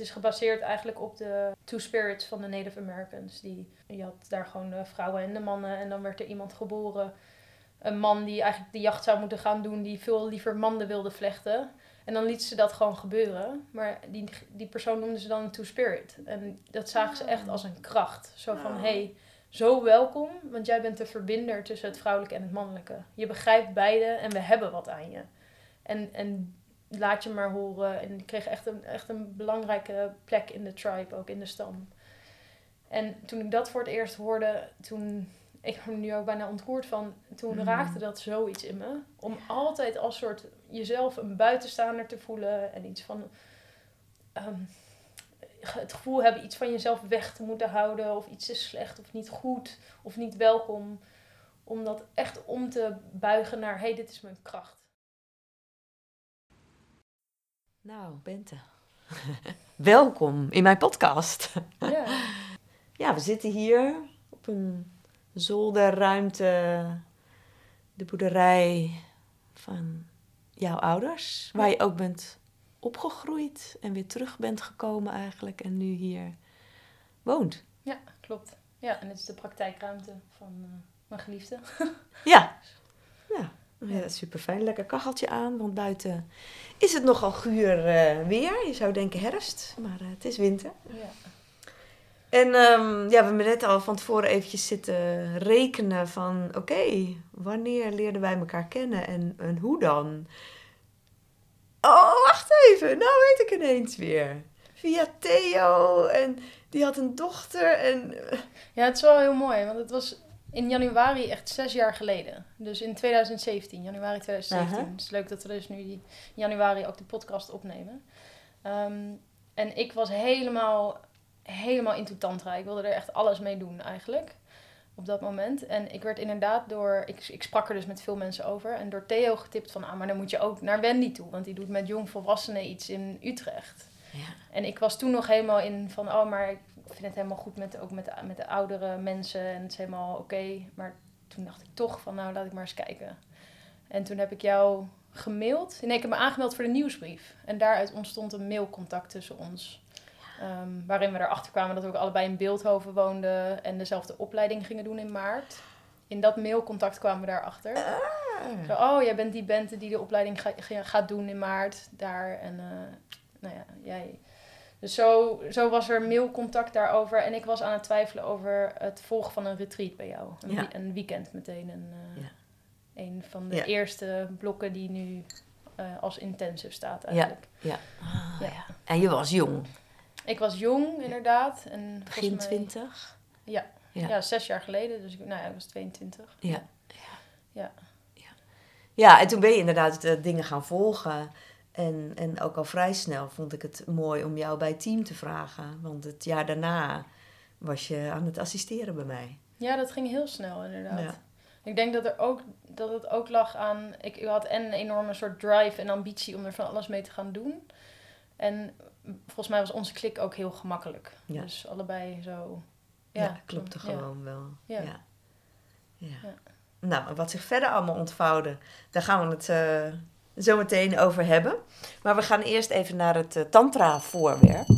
het is gebaseerd eigenlijk op de Two Spirits van de Native Americans. Die, je had daar gewoon de vrouwen en de mannen. En dan werd er iemand geboren. Een man die eigenlijk de jacht zou moeten gaan doen. Die veel liever manden wilde vlechten. En dan liet ze dat gewoon gebeuren. Maar die, die persoon noemden ze dan een Two Spirit. En dat zagen ze echt als een kracht. Zo van, hé, hey, zo welkom. Want jij bent de verbinder tussen het vrouwelijke en het mannelijke. Je begrijpt beide en we hebben wat aan je. En, en laat je maar horen. En ik kreeg echt een, echt een belangrijke plek in de tribe, ook in de stam. En toen ik dat voor het eerst hoorde, toen, ik ben nu ook bijna ontroerd van, toen Mm. raakte dat zoiets in me. Om altijd als soort jezelf een buitenstaander te voelen en iets van, ehm, het gevoel hebben iets van jezelf weg te moeten houden of iets is slecht of niet goed of niet welkom. Om dat echt om te buigen naar, hé, hey, dit is mijn kracht. Nou, Bente. Welkom in mijn podcast. Ja. Ja, we zitten hier op een zolderruimte, de boerderij van jouw ouders, waar je ook bent opgegroeid en weer terug bent gekomen eigenlijk en nu hier woont. Ja, klopt. Ja, en dit is de praktijkruimte van eh, mijn geliefde. Ja, ja. Ja super fijn. Lekker kacheltje aan, want buiten is het nogal guur eh, weer. Je zou denken herfst, maar eh, het is winter. Ja. En ehm, ja, we hebben net al van tevoren eventjes zitten rekenen van... Oké, wanneer leerden wij elkaar kennen en, en hoe dan? Oh, wacht even. Nou weet ik ineens weer. Via Theo en die had een dochter en... eh, ja, het is wel heel mooi, want het was in januari echt zes jaar geleden. Dus in 2017, januari 2017. Aha. Het is leuk dat we dus nu die in januari ook de podcast opnemen. Ehm, en ik was helemaal, helemaal into tantra. Ik wilde er echt alles mee doen eigenlijk. Op dat moment. En ik werd inderdaad door... Ik, ik sprak er dus met veel mensen over. En door Theo getipt van... Ah, maar dan moet je ook naar Wendy toe. Want die doet met jongvolwassenen iets in Utrecht. Ja. En ik was toen nog helemaal in van, oh, maar ik vind het helemaal goed met, ook met de, met de oudere mensen en het is helemaal oké. Maar toen dacht ik toch van, nou, laat ik maar eens kijken. En toen heb ik jou gemaild. Nee, ik heb me aangemeld voor de nieuwsbrief. En daaruit ontstond een mailcontact tussen ons. Ehm, waarin we erachter kwamen dat we ook allebei in Beeldhoven woonden en dezelfde opleiding gingen doen in maart. In dat mailcontact kwamen we daarachter. Zo, oh, jij bent die Bente die de opleiding ga- ga- gaat doen in maart daar. En eh, nou ja, jij. Dus zo, zo was er mailcontact daarover. En ik was aan het twijfelen over het volgen van een retreat bij jou. Een, Ja. een weekend meteen. Een, eh, Ja. een van de Ja. eerste blokken die nu eh, als intensive staat Ja. eigenlijk. Ja. Ah, Ja. ja. En je was jong, Ik was jong inderdaad. En begin mij- twintig. Ja. Ja. Ja. zes jaar geleden. Dus ik, nou ja, ik was 22. Ja. Ja. Ja, en toen ben je inderdaad eh, dingen gaan volgen. En, en ook al vrij snel vond ik het mooi om jou bij het team te vragen. Want het jaar daarna was je aan het assisteren bij mij. Ja, dat ging heel snel inderdaad. Ja. Ik denk dat, er ook, dat het ook lag aan... Ik, ik had en een enorme soort drive en ambitie om er van alles mee te gaan doen. En volgens mij was onze klik ook heel gemakkelijk. Ja. Dus allebei zo... Ja, Ja, klopte gewoon wel. Ja. Ja. Nou, wat zich verder allemaal ontvouwde, daar gaan we het eh, zo meteen over hebben. Maar we gaan eerst even naar het eh, tantra-voorwerp.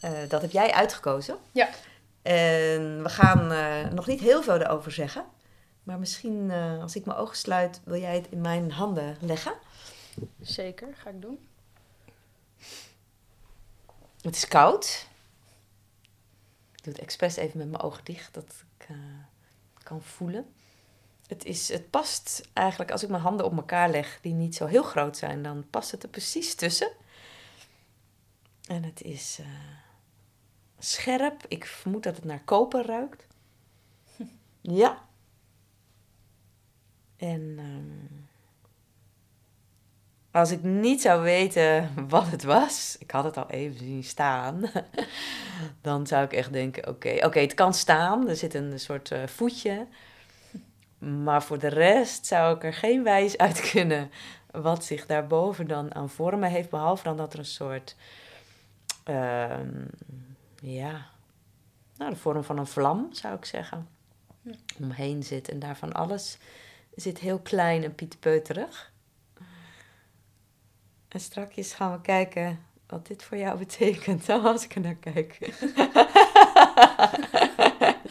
Eh, dat heb jij uitgekozen. Ja. En we gaan eh, nog niet heel veel erover zeggen. Maar misschien, als ik mijn ogen sluit, wil jij het in mijn handen leggen. Zeker, ga ik doen. Het is koud. Ik doe het expres even met mijn ogen dicht, dat ik kan voelen. Het, is, het past eigenlijk, als ik mijn handen op elkaar leg, die niet zo heel groot zijn, dan past het er precies tussen. En het is eh, scherp. Ik vermoed dat het naar koper ruikt. Ja. En ehm, als ik niet zou weten wat het was, ik had het al even zien staan, dan zou ik echt denken: oké, oké, het kan staan. Er zit een soort eh, voetje. Maar voor de rest zou ik er geen wijs uit kunnen wat zich daarboven dan aan vormen heeft. Behalve dan dat er een soort, ehm, ja, nou, de vorm van een vlam zou ik zeggen, omheen zit. En daarvan alles zit heel klein en pietpeuterig. En strakjes gaan we kijken wat dit voor jou betekent. Als ik er naar kijk.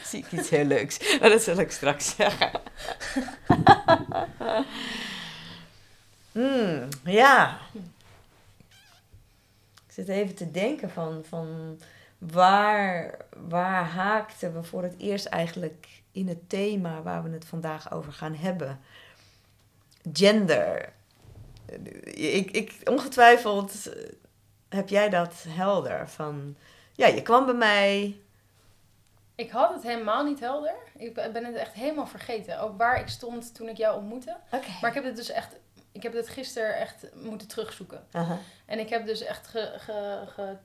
Zie ik iets heel leuks. Maar dat zal ik straks zeggen. Hmm, ja. Ik zit even te denken van, van waar, waar haakten we voor het eerst eigenlijk in het thema waar we het vandaag over gaan hebben. Gender. Ik, ik, ongetwijfeld heb jij dat helder. Van, ja, je kwam bij mij. Ik had het helemaal niet helder. Ik ben het echt helemaal vergeten. Ook waar ik stond toen ik jou ontmoette. Okay. Maar ik heb het dus echt... Ik heb het gisteren echt moeten terugzoeken. En ik heb dus echt ge, ge, ge,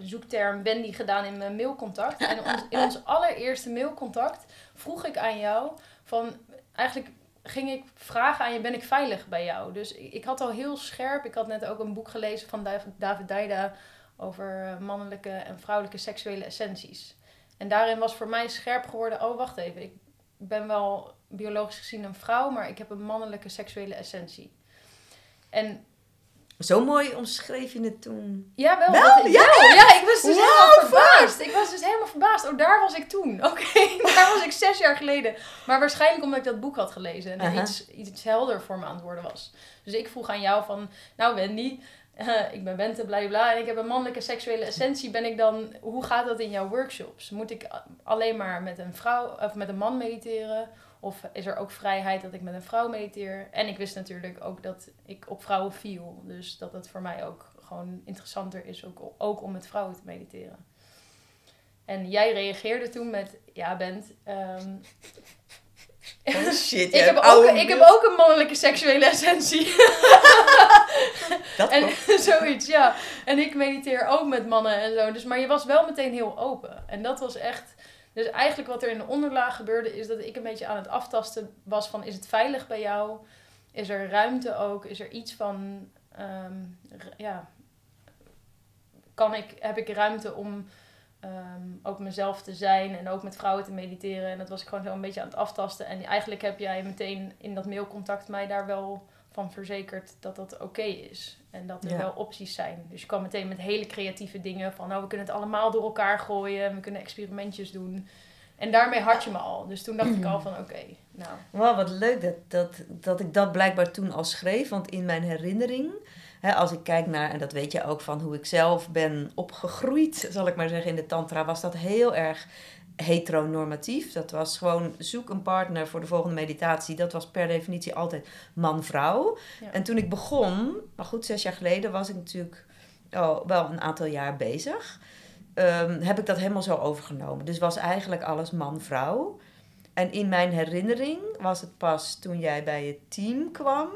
zoekterm Wendy gedaan in mijn mailcontact. En ons, in ons allereerste mailcontact vroeg ik aan jou van... Eigenlijk ging ik vragen aan je, ben ik veilig bij jou? Dus ik, had al heel scherp... Ik had net ook een boek gelezen van Dav- David Daida... over eh, mannelijke en vrouwelijke seksuele essenties. En daarin was voor mij scherp geworden... Oh, wacht even. Ik ben wel biologisch gezien een vrouw... maar ik heb een mannelijke seksuele essentie. En Zo mooi omschreef je het toen. ja, wel. Wel? dat- Ja, wel, ja, ik was dus Wow, helemaal verbaasd. Ik was dus helemaal verbaasd. Oh, daar was ik toen. Oké, daar was ik zes jaar geleden. Maar waarschijnlijk omdat ik dat boek had gelezen. En er Aha. iets, iets helder voor me aan het worden was. Dus ik vroeg aan jou van... Nou Wendy, ik ben Bente, bla. En ik heb een mannelijke seksuele essentie. Ben ik dan... Hoe gaat dat in jouw workshops? Moet ik alleen maar met een vrouw... Of met een man mediteren? Of is er ook vrijheid dat ik met een vrouw mediteer? En ik wist natuurlijk ook dat ik op vrouwen viel. Dus dat het voor mij ook gewoon interessanter is, ook, ook om met vrouwen te mediteren. En jij reageerde toen met, ja Bent, ehm, Oh shit, ik, heb ook, ik heb ook een mannelijke seksuele essentie. Dat en zoiets, ja. En ik mediteer ook met mannen en zo. Dus, maar je was wel meteen heel open. En dat was echt... Dus eigenlijk wat er in de onderlaag gebeurde... is dat ik een beetje aan het aftasten was van... is het veilig bij jou? Is er ruimte ook? Is er iets van... ehm, ja... Kan ik, heb ik ruimte om ehm, ook mezelf te zijn... en ook met vrouwen te mediteren? En dat was ik gewoon zo een beetje aan het aftasten. En eigenlijk heb jij meteen in dat mailcontact mij daar wel van verzekerd dat dat oké is. En dat er Ja. wel opties zijn. Dus je kwam meteen met hele creatieve dingen van, nou, we kunnen het allemaal door elkaar gooien. En we kunnen experimentjes doen. En daarmee had je me al. Dus toen dacht ik al van, oké, nou. Wauw, wat leuk dat, dat, dat ik dat blijkbaar toen al schreef. Want in mijn herinnering, hè, als ik kijk naar, en dat weet je ook van hoe ik zelf ben opgegroeid, zal ik maar zeggen, in de Tantra, was dat heel erg heteronormatief. Dat was gewoon zoek een partner voor de volgende meditatie. Dat was per definitie altijd man-vrouw. Ja. En toen ik begon, maar goed, zes jaar geleden was ik natuurlijk oh, wel een aantal jaar bezig. ehm, heb ik dat helemaal zo overgenomen. Dus was eigenlijk alles man-vrouw. En in mijn herinnering was het pas toen jij bij het team kwam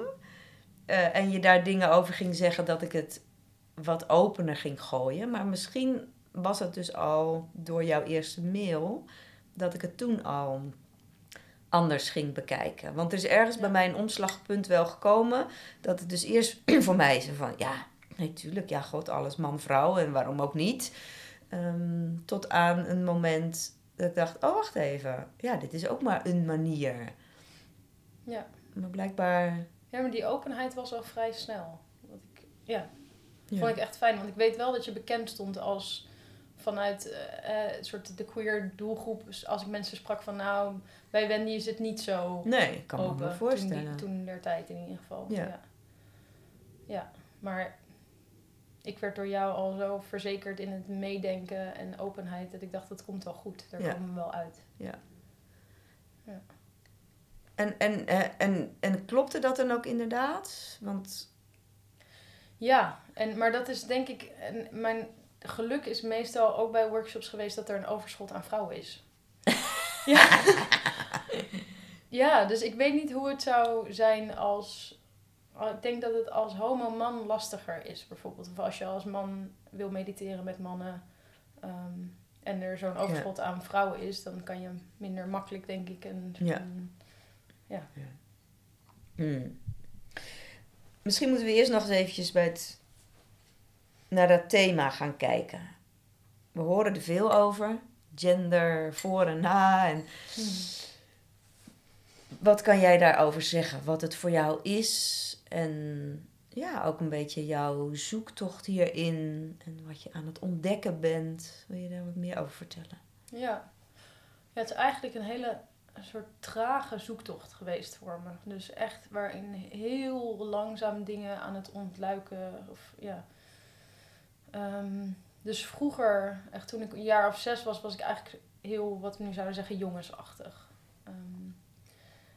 eh, en je daar dingen over ging zeggen dat ik het wat opener ging gooien. Maar misschien was het dus al door jouw eerste mail dat ik het toen al anders ging bekijken. Want er is ergens Ja. bij mij een omslagpunt wel gekomen dat het dus eerst voor mij is van ja, natuurlijk, ja, god, alles man-vrouw en waarom ook niet. Ehm, tot aan een moment dat ik dacht, oh wacht even, ja, dit is ook maar een manier. Ja. Maar blijkbaar. Ja, maar die openheid was al vrij snel. Ik, ja, Ja. vond ik echt fijn. Want ik weet wel dat je bekend stond als vanuit eh, een soort de queer doelgroep. Dus als ik mensen sprak van, nou, bij Wendy is het niet zo Nee, ik kan me open. wel Toen, voorstellen. die, toen der tijd in ieder geval. Ja. Ja. ja. maar ik werd door jou al zo verzekerd in het meedenken en openheid dat ik dacht, dat komt wel goed. Daar Ja. komen we wel uit. En, en, eh, en, en klopte dat dan ook inderdaad? Want Ja, en, maar dat is denk ik, mijn geluk is meestal ook bij workshops geweest dat er een overschot aan vrouwen is. ja. ja, dus ik weet niet hoe het zou zijn als. oh, Ik denk dat het als homo-man lastiger is, bijvoorbeeld. Of als je als man wil mediteren met mannen ehm, en er zo'n overschot aan vrouwen is, dan kan je minder makkelijk, denk ik, een. Ja. een- Hmm. Misschien moeten we eerst nog eens eventjes bij het, naar dat thema gaan kijken. We horen er veel over. Gender, voor en na. En wat kan jij daarover zeggen? Wat het voor jou is en ja, ook een beetje jouw zoektocht hierin en wat je aan het ontdekken bent. Wil je daar wat meer over vertellen? Ja. ja het is eigenlijk een hele een soort trage zoektocht geweest voor me. Dus echt waarin heel langzaam dingen aan het ontluiken. Of, ja. Ehm, dus vroeger, echt toen ik een jaar of zes was, was ik eigenlijk heel, wat we nu zouden zeggen, jongensachtig. Um,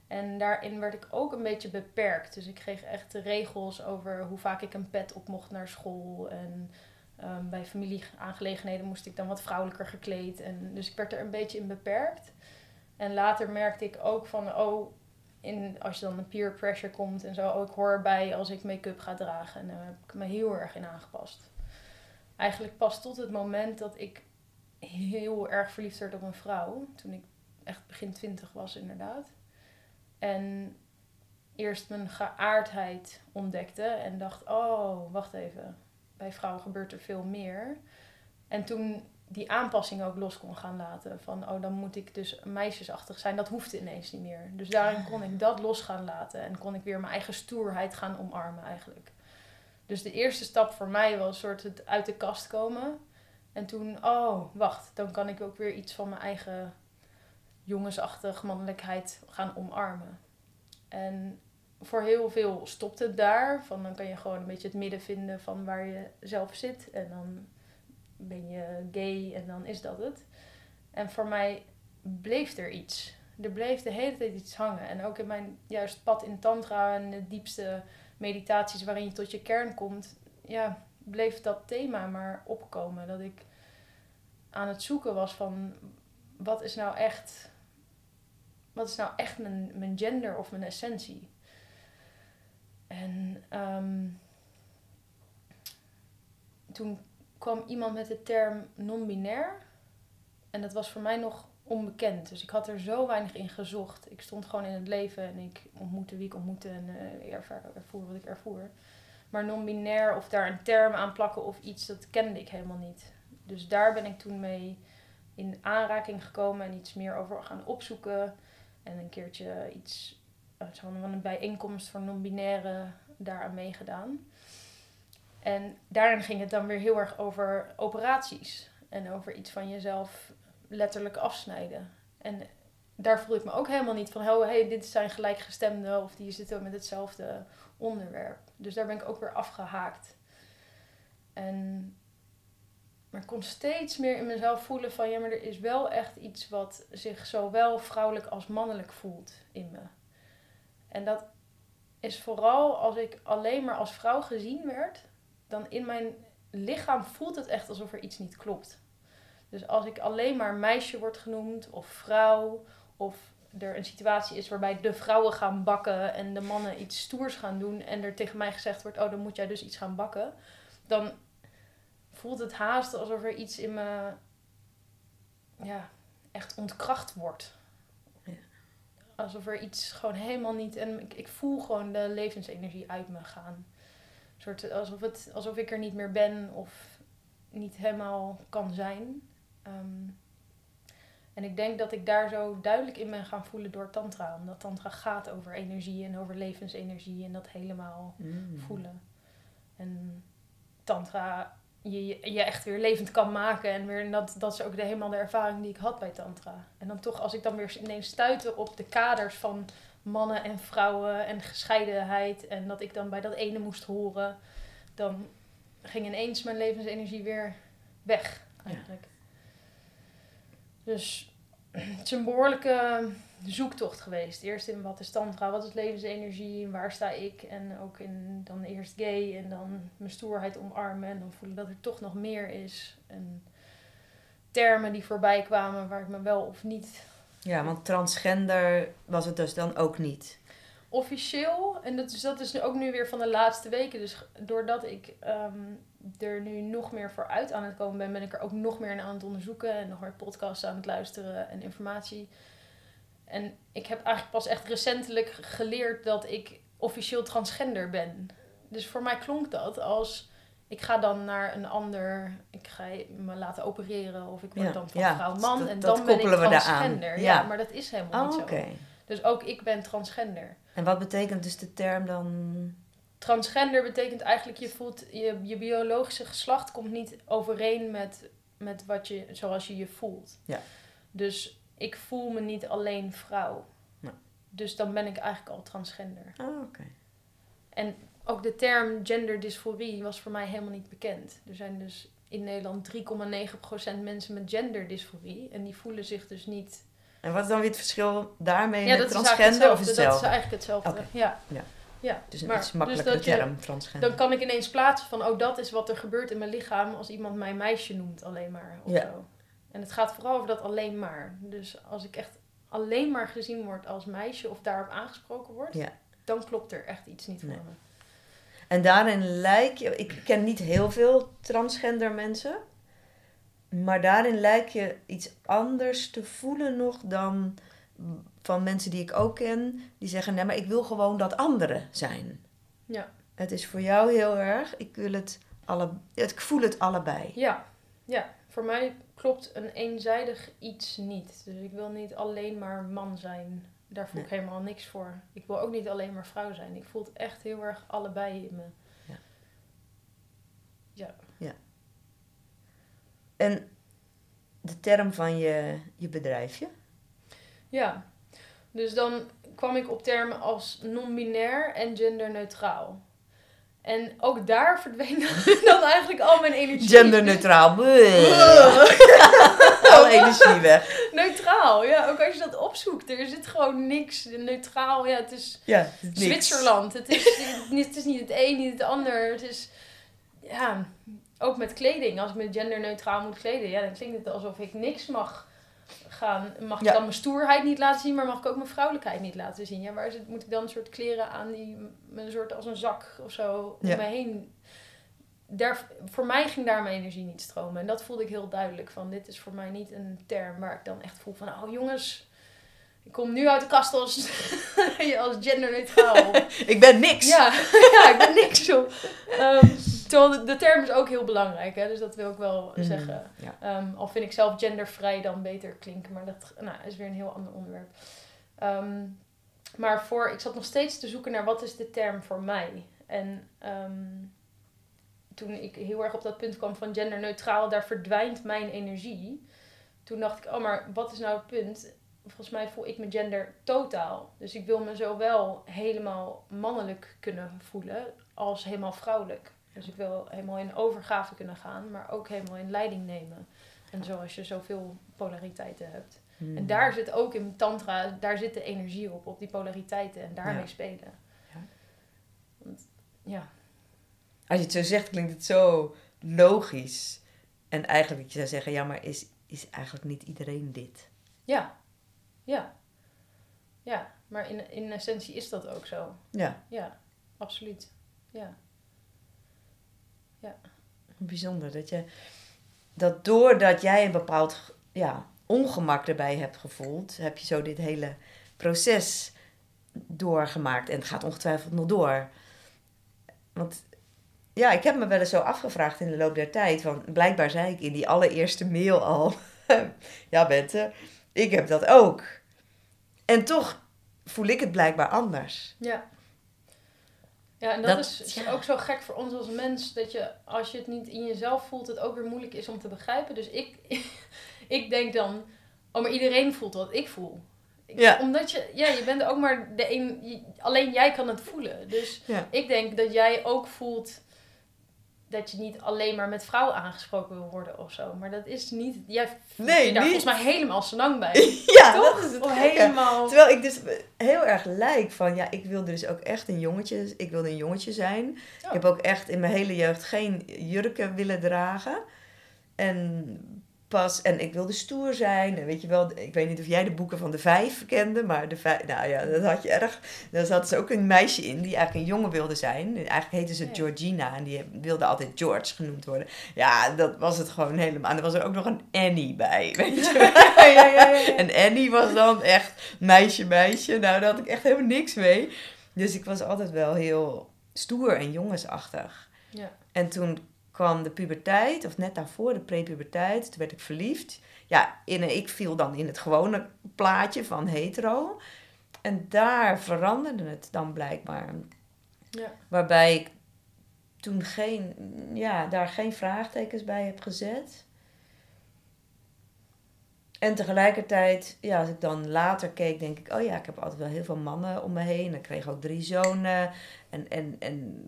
en daarin werd ik ook een beetje beperkt. Dus ik kreeg echt regels over hoe vaak ik een pet op mocht naar school. En um, bij familieaangelegenheden moest ik dan wat vrouwelijker gekleed. En, dus ik werd er een beetje in beperkt. En later merkte ik ook van, oh, in, als je dan een peer pressure komt en zo, oh, ik hoor erbij als ik make-up ga dragen. En daar heb ik me heel erg in aangepast. Eigenlijk pas tot het moment dat ik heel erg verliefd werd op een vrouw. Toen ik echt begin twintig was, inderdaad. En eerst mijn geaardheid ontdekte en dacht: oh, wacht even. Bij vrouwen gebeurt er veel meer. En toen die aanpassing ook los kon gaan laten. Van, oh, dan moet ik dus meisjesachtig zijn. Dat hoefde ineens niet meer. Dus daarin kon ik dat los gaan laten. En kon ik weer mijn eigen stoerheid gaan omarmen eigenlijk. Dus de eerste stap voor mij was soort het uit de kast komen. En toen, oh, wacht, dan kan ik ook weer iets van mijn eigen jongensachtig mannelijkheid gaan omarmen. En voor heel veel stopt het daar. Van dan kan je gewoon een beetje het midden vinden van waar je zelf zit. En dan ben je gay en dan is dat het. En voor mij bleef er iets. Er bleef de hele tijd iets hangen. En ook in mijn juist pad in tantra en de diepste meditaties waarin je tot je kern komt, ja, bleef dat thema maar opkomen. Dat ik aan het zoeken was van wat is nou echt, wat is nou echt mijn, mijn gender of mijn essentie? En um, toen kwam iemand met de term non-binair. En dat was voor mij nog onbekend. Dus ik had er zo weinig in gezocht. Ik stond gewoon in het leven en ik ontmoette wie ik ontmoette en uh, ervoer wat ik ervoer. Maar non-binair of daar een term aan plakken of iets, dat kende ik helemaal niet. Dus daar ben ik toen mee in aanraking gekomen en iets meer over gaan opzoeken. En een keertje iets van een bijeenkomst voor non-binaire daaraan meegedaan. En daarin ging het dan weer heel erg over operaties. En over iets van jezelf letterlijk afsnijden. En daar voelde ik me ook helemaal niet van, oh, hey, dit zijn gelijkgestemden of die zitten met hetzelfde onderwerp. Dus daar ben ik ook weer afgehaakt. En, maar ik kon steeds meer in mezelf voelen van, ja, maar er is wel echt iets wat zich zowel vrouwelijk als mannelijk voelt in me. En dat is vooral als ik alleen maar als vrouw gezien werd, dan in mijn lichaam voelt het echt alsof er iets niet klopt. Dus als ik alleen maar meisje word genoemd of vrouw of er een situatie is waarbij de vrouwen gaan bakken en de mannen iets stoers gaan doen en er tegen mij gezegd wordt, oh dan moet jij dus iets gaan bakken, dan voelt het haast alsof er iets in me ja, echt ontkracht wordt. Alsof er iets gewoon helemaal niet. En ik, ik voel gewoon de levensenergie uit me gaan soort alsof, het, alsof ik er niet meer ben of niet helemaal kan zijn. Ehm, en ik denk dat ik daar zo duidelijk in ben gaan voelen door Tantra. Omdat Tantra gaat over energie en over levensenergie en dat helemaal mm. voelen. En Tantra je, je echt weer levend kan maken. En weer, dat, dat is ook de, helemaal de ervaring die ik had bij Tantra. En dan toch, als ik dan weer ineens stuitte op de kaders van mannen en vrouwen en gescheidenheid. En dat ik dan bij dat ene moest horen. Dan ging ineens mijn levensenergie weer weg, eigenlijk. Dus het is een behoorlijke zoektocht geweest. Eerst in wat is tantra, wat is levensenergie, waar sta ik? En ook in dan eerst gay en dan mijn stoerheid omarmen. En dan voelen dat er toch nog meer is. En termen die voorbij kwamen waar ik me wel of niet ja, want transgender was het dus dan ook niet. Officieel, en dat is, dat is ook nu weer van de laatste weken. Dus doordat ik ehm, er nu nog meer voor uit aan het komen ben, ben ik er ook nog meer aan het onderzoeken en nog meer podcasts aan het luisteren en informatie. En ik heb eigenlijk pas echt recentelijk geleerd dat ik officieel transgender ben. Dus voor mij klonk dat als ik ga dan naar een ander, ik ga me laten opereren of ik word dan van vrouw man en dan ben ik transgender. Ja. maar dat is helemaal niet oh, zo. Dus ook ik ben transgender. En wat betekent dus de term dan transgender betekent eigenlijk je voelt je, je biologische geslacht komt niet overeen met, met wat je, zoals je je voelt. Ja. Dus ik voel me niet alleen vrouw. Dus dan ben ik eigenlijk al transgender. Oh, oké. En ook de term genderdysforie was voor mij helemaal niet bekend. Er zijn dus in Nederland 3,9% mensen met genderdysforie. En die voelen zich dus niet... En wat is dan weer het verschil daarmee Ja, met transgender of hetzelfde. Dat is eigenlijk hetzelfde. Ja. Ja. ja. Dus een Maar- iets dus je- term, transgender. Dan kan ik ineens plaatsen van, oh, dat is wat er gebeurt in mijn lichaam als iemand mij meisje noemt alleen maar. Of Ja. zo. En het gaat vooral over dat alleen maar. Dus als ik echt alleen maar gezien word als meisje of daarop aangesproken word, Ja. dan klopt er echt iets niet Nee. voor me. En daarin lijk je, ik ken niet heel veel transgender mensen, maar daarin lijk je iets anders te voelen nog dan van mensen die ik ook ken, die zeggen, nee, maar ik wil gewoon dat anderen zijn. Ja. Het is voor jou heel erg, ik wil het alle, ik voel het allebei. Ja, ja. Voor mij klopt een eenzijdig iets niet. Dus ik wil niet alleen maar man zijn. Daar voel ik helemaal niks voor. Ik wil ook niet alleen maar vrouw zijn. Ik voel het echt heel erg allebei in me. En de term van je, je bedrijfje? Ja, dus dan kwam ik op termen als non-binair en genderneutraal. En ook daar verdween dan eigenlijk al mijn energie. Genderneutraal. Alle energie weg. Neutraal, ja. Ook als je dat opzoekt. Er zit gewoon niks. Neutraal, ja. Het is Ja, het is niks. Zwitserland. Het is, niet- het is niet het een, niet het ander. Het is, ja, ook met kleding. Als ik me genderneutraal moet kleden, ja, dan klinkt het alsof ik niks mag gaan. Mag ik Ja. dan mijn stoerheid niet laten zien, maar mag ik ook mijn vrouwelijkheid niet laten zien? Ja, waar zit, moet ik dan een soort kleren aan die een soort als een zak of zo om Ja. me heen... Daar, voor mij ging daar mijn energie niet stromen. En dat voelde ik heel duidelijk. Van dit is voor mij niet een term waar ik dan echt voel van... Oh jongens, ik kom nu uit de kast als, als genderneutraal. Ik ben niks. Ja, ja, ik ben niks op. Ehm, terwijl de, de term is ook heel belangrijk, hè, dus dat wil ik wel Mm, zeggen. ja. Ehm, al vind ik zelf gendervrij dan beter klinken, maar dat nou, is weer een heel ander onderwerp. Ehm, maar voor, ik zat nog steeds te zoeken naar wat is de term voor mij. En toen ik heel erg op dat punt kwam van genderneutraal, daar verdwijnt mijn energie. Toen dacht ik, oh, maar wat is nou het punt? Volgens mij voel ik mijn gender totaal. Dus ik wil me zowel helemaal mannelijk kunnen voelen als helemaal vrouwelijk. Dus ik wil helemaal in overgave kunnen gaan, maar ook helemaal in leiding nemen. En zoals je zoveel polariteiten hebt. Hmm. En daar zit ook in tantra, daar zit de energie op, op die polariteiten en daarmee Ja. spelen. Ja. Want, ja. Als je het zo zegt, klinkt het zo logisch. En eigenlijk dat je zou zeggen, ja, maar is, is eigenlijk niet iedereen dit? Ja. Ja. Ja. Maar in, in essentie is dat ook zo. Ja, Ja. Absoluut. Ja. bijzonder. Dat, je, dat doordat jij een bepaald ja, ongemak erbij hebt gevoeld, heb je zo dit hele proces doorgemaakt. En het gaat ongetwijfeld nog door. Want ja, ik heb me wel eens zo afgevraagd in de loop der tijd. Van, blijkbaar zei ik in die allereerste mail al: Ja, Bente, ik heb dat ook. En toch voel ik het blijkbaar anders. Ja. Ja, en dat, Dat- is ja. ook zo gek voor ons als mens. Dat je, als je het niet in jezelf voelt, het ook weer moeilijk is om te begrijpen. Dus ik, ik denk dan, oh, maar iedereen voelt wat ik voel. Ik- Ja. Omdat je, ja, je bent ook maar de een, alleen jij kan het voelen. Dus Ja. ik denk dat jij ook voelt dat je niet alleen maar met vrouwen aangesproken wil worden of zo. Maar dat is niet, jij Nee, je daar niet. volgens mij helemaal senang bij. Ja, Toch? dat is het helemaal... Terwijl ik dus heel erg lijk van, ja, ik wilde dus ook echt een jongetje, ik wilde een jongetje zijn. Oh. Ik heb ook echt in mijn hele jeugd geen jurken willen dragen. En pas, en ik wilde stoer zijn. En weet je wel, ik weet niet of jij de boeken van de vijf kende, maar de vijf, nou ja, dat had je erg. Daar zat dus ook een meisje in die eigenlijk een jongen wilde zijn. Eigenlijk heette ze. Georgina en die wilde altijd George genoemd worden. Ja, dat was het gewoon helemaal. En er was er ook nog een Annie bij, weet je wel. ja, ja, ja, ja. En Annie was dan echt meisje, meisje. Nou, daar had ik echt helemaal niks mee. Dus ik was altijd wel heel stoer en jongensachtig. Ja. En toen kwam de puberteit, of net daarvoor de prepuberteit. Toen werd ik verliefd. Ja, in, ik viel dan in het gewone plaatje van hetero. En daar veranderde het dan blijkbaar. Ja. Waarbij ik toen geen, ja, daar geen vraagtekens bij heb gezet. En tegelijkertijd, ja, als ik dan later keek, denk ik, oh ja, ik heb altijd wel heel veel mannen om me heen. Ik kreeg ook drie zonen. En, en, en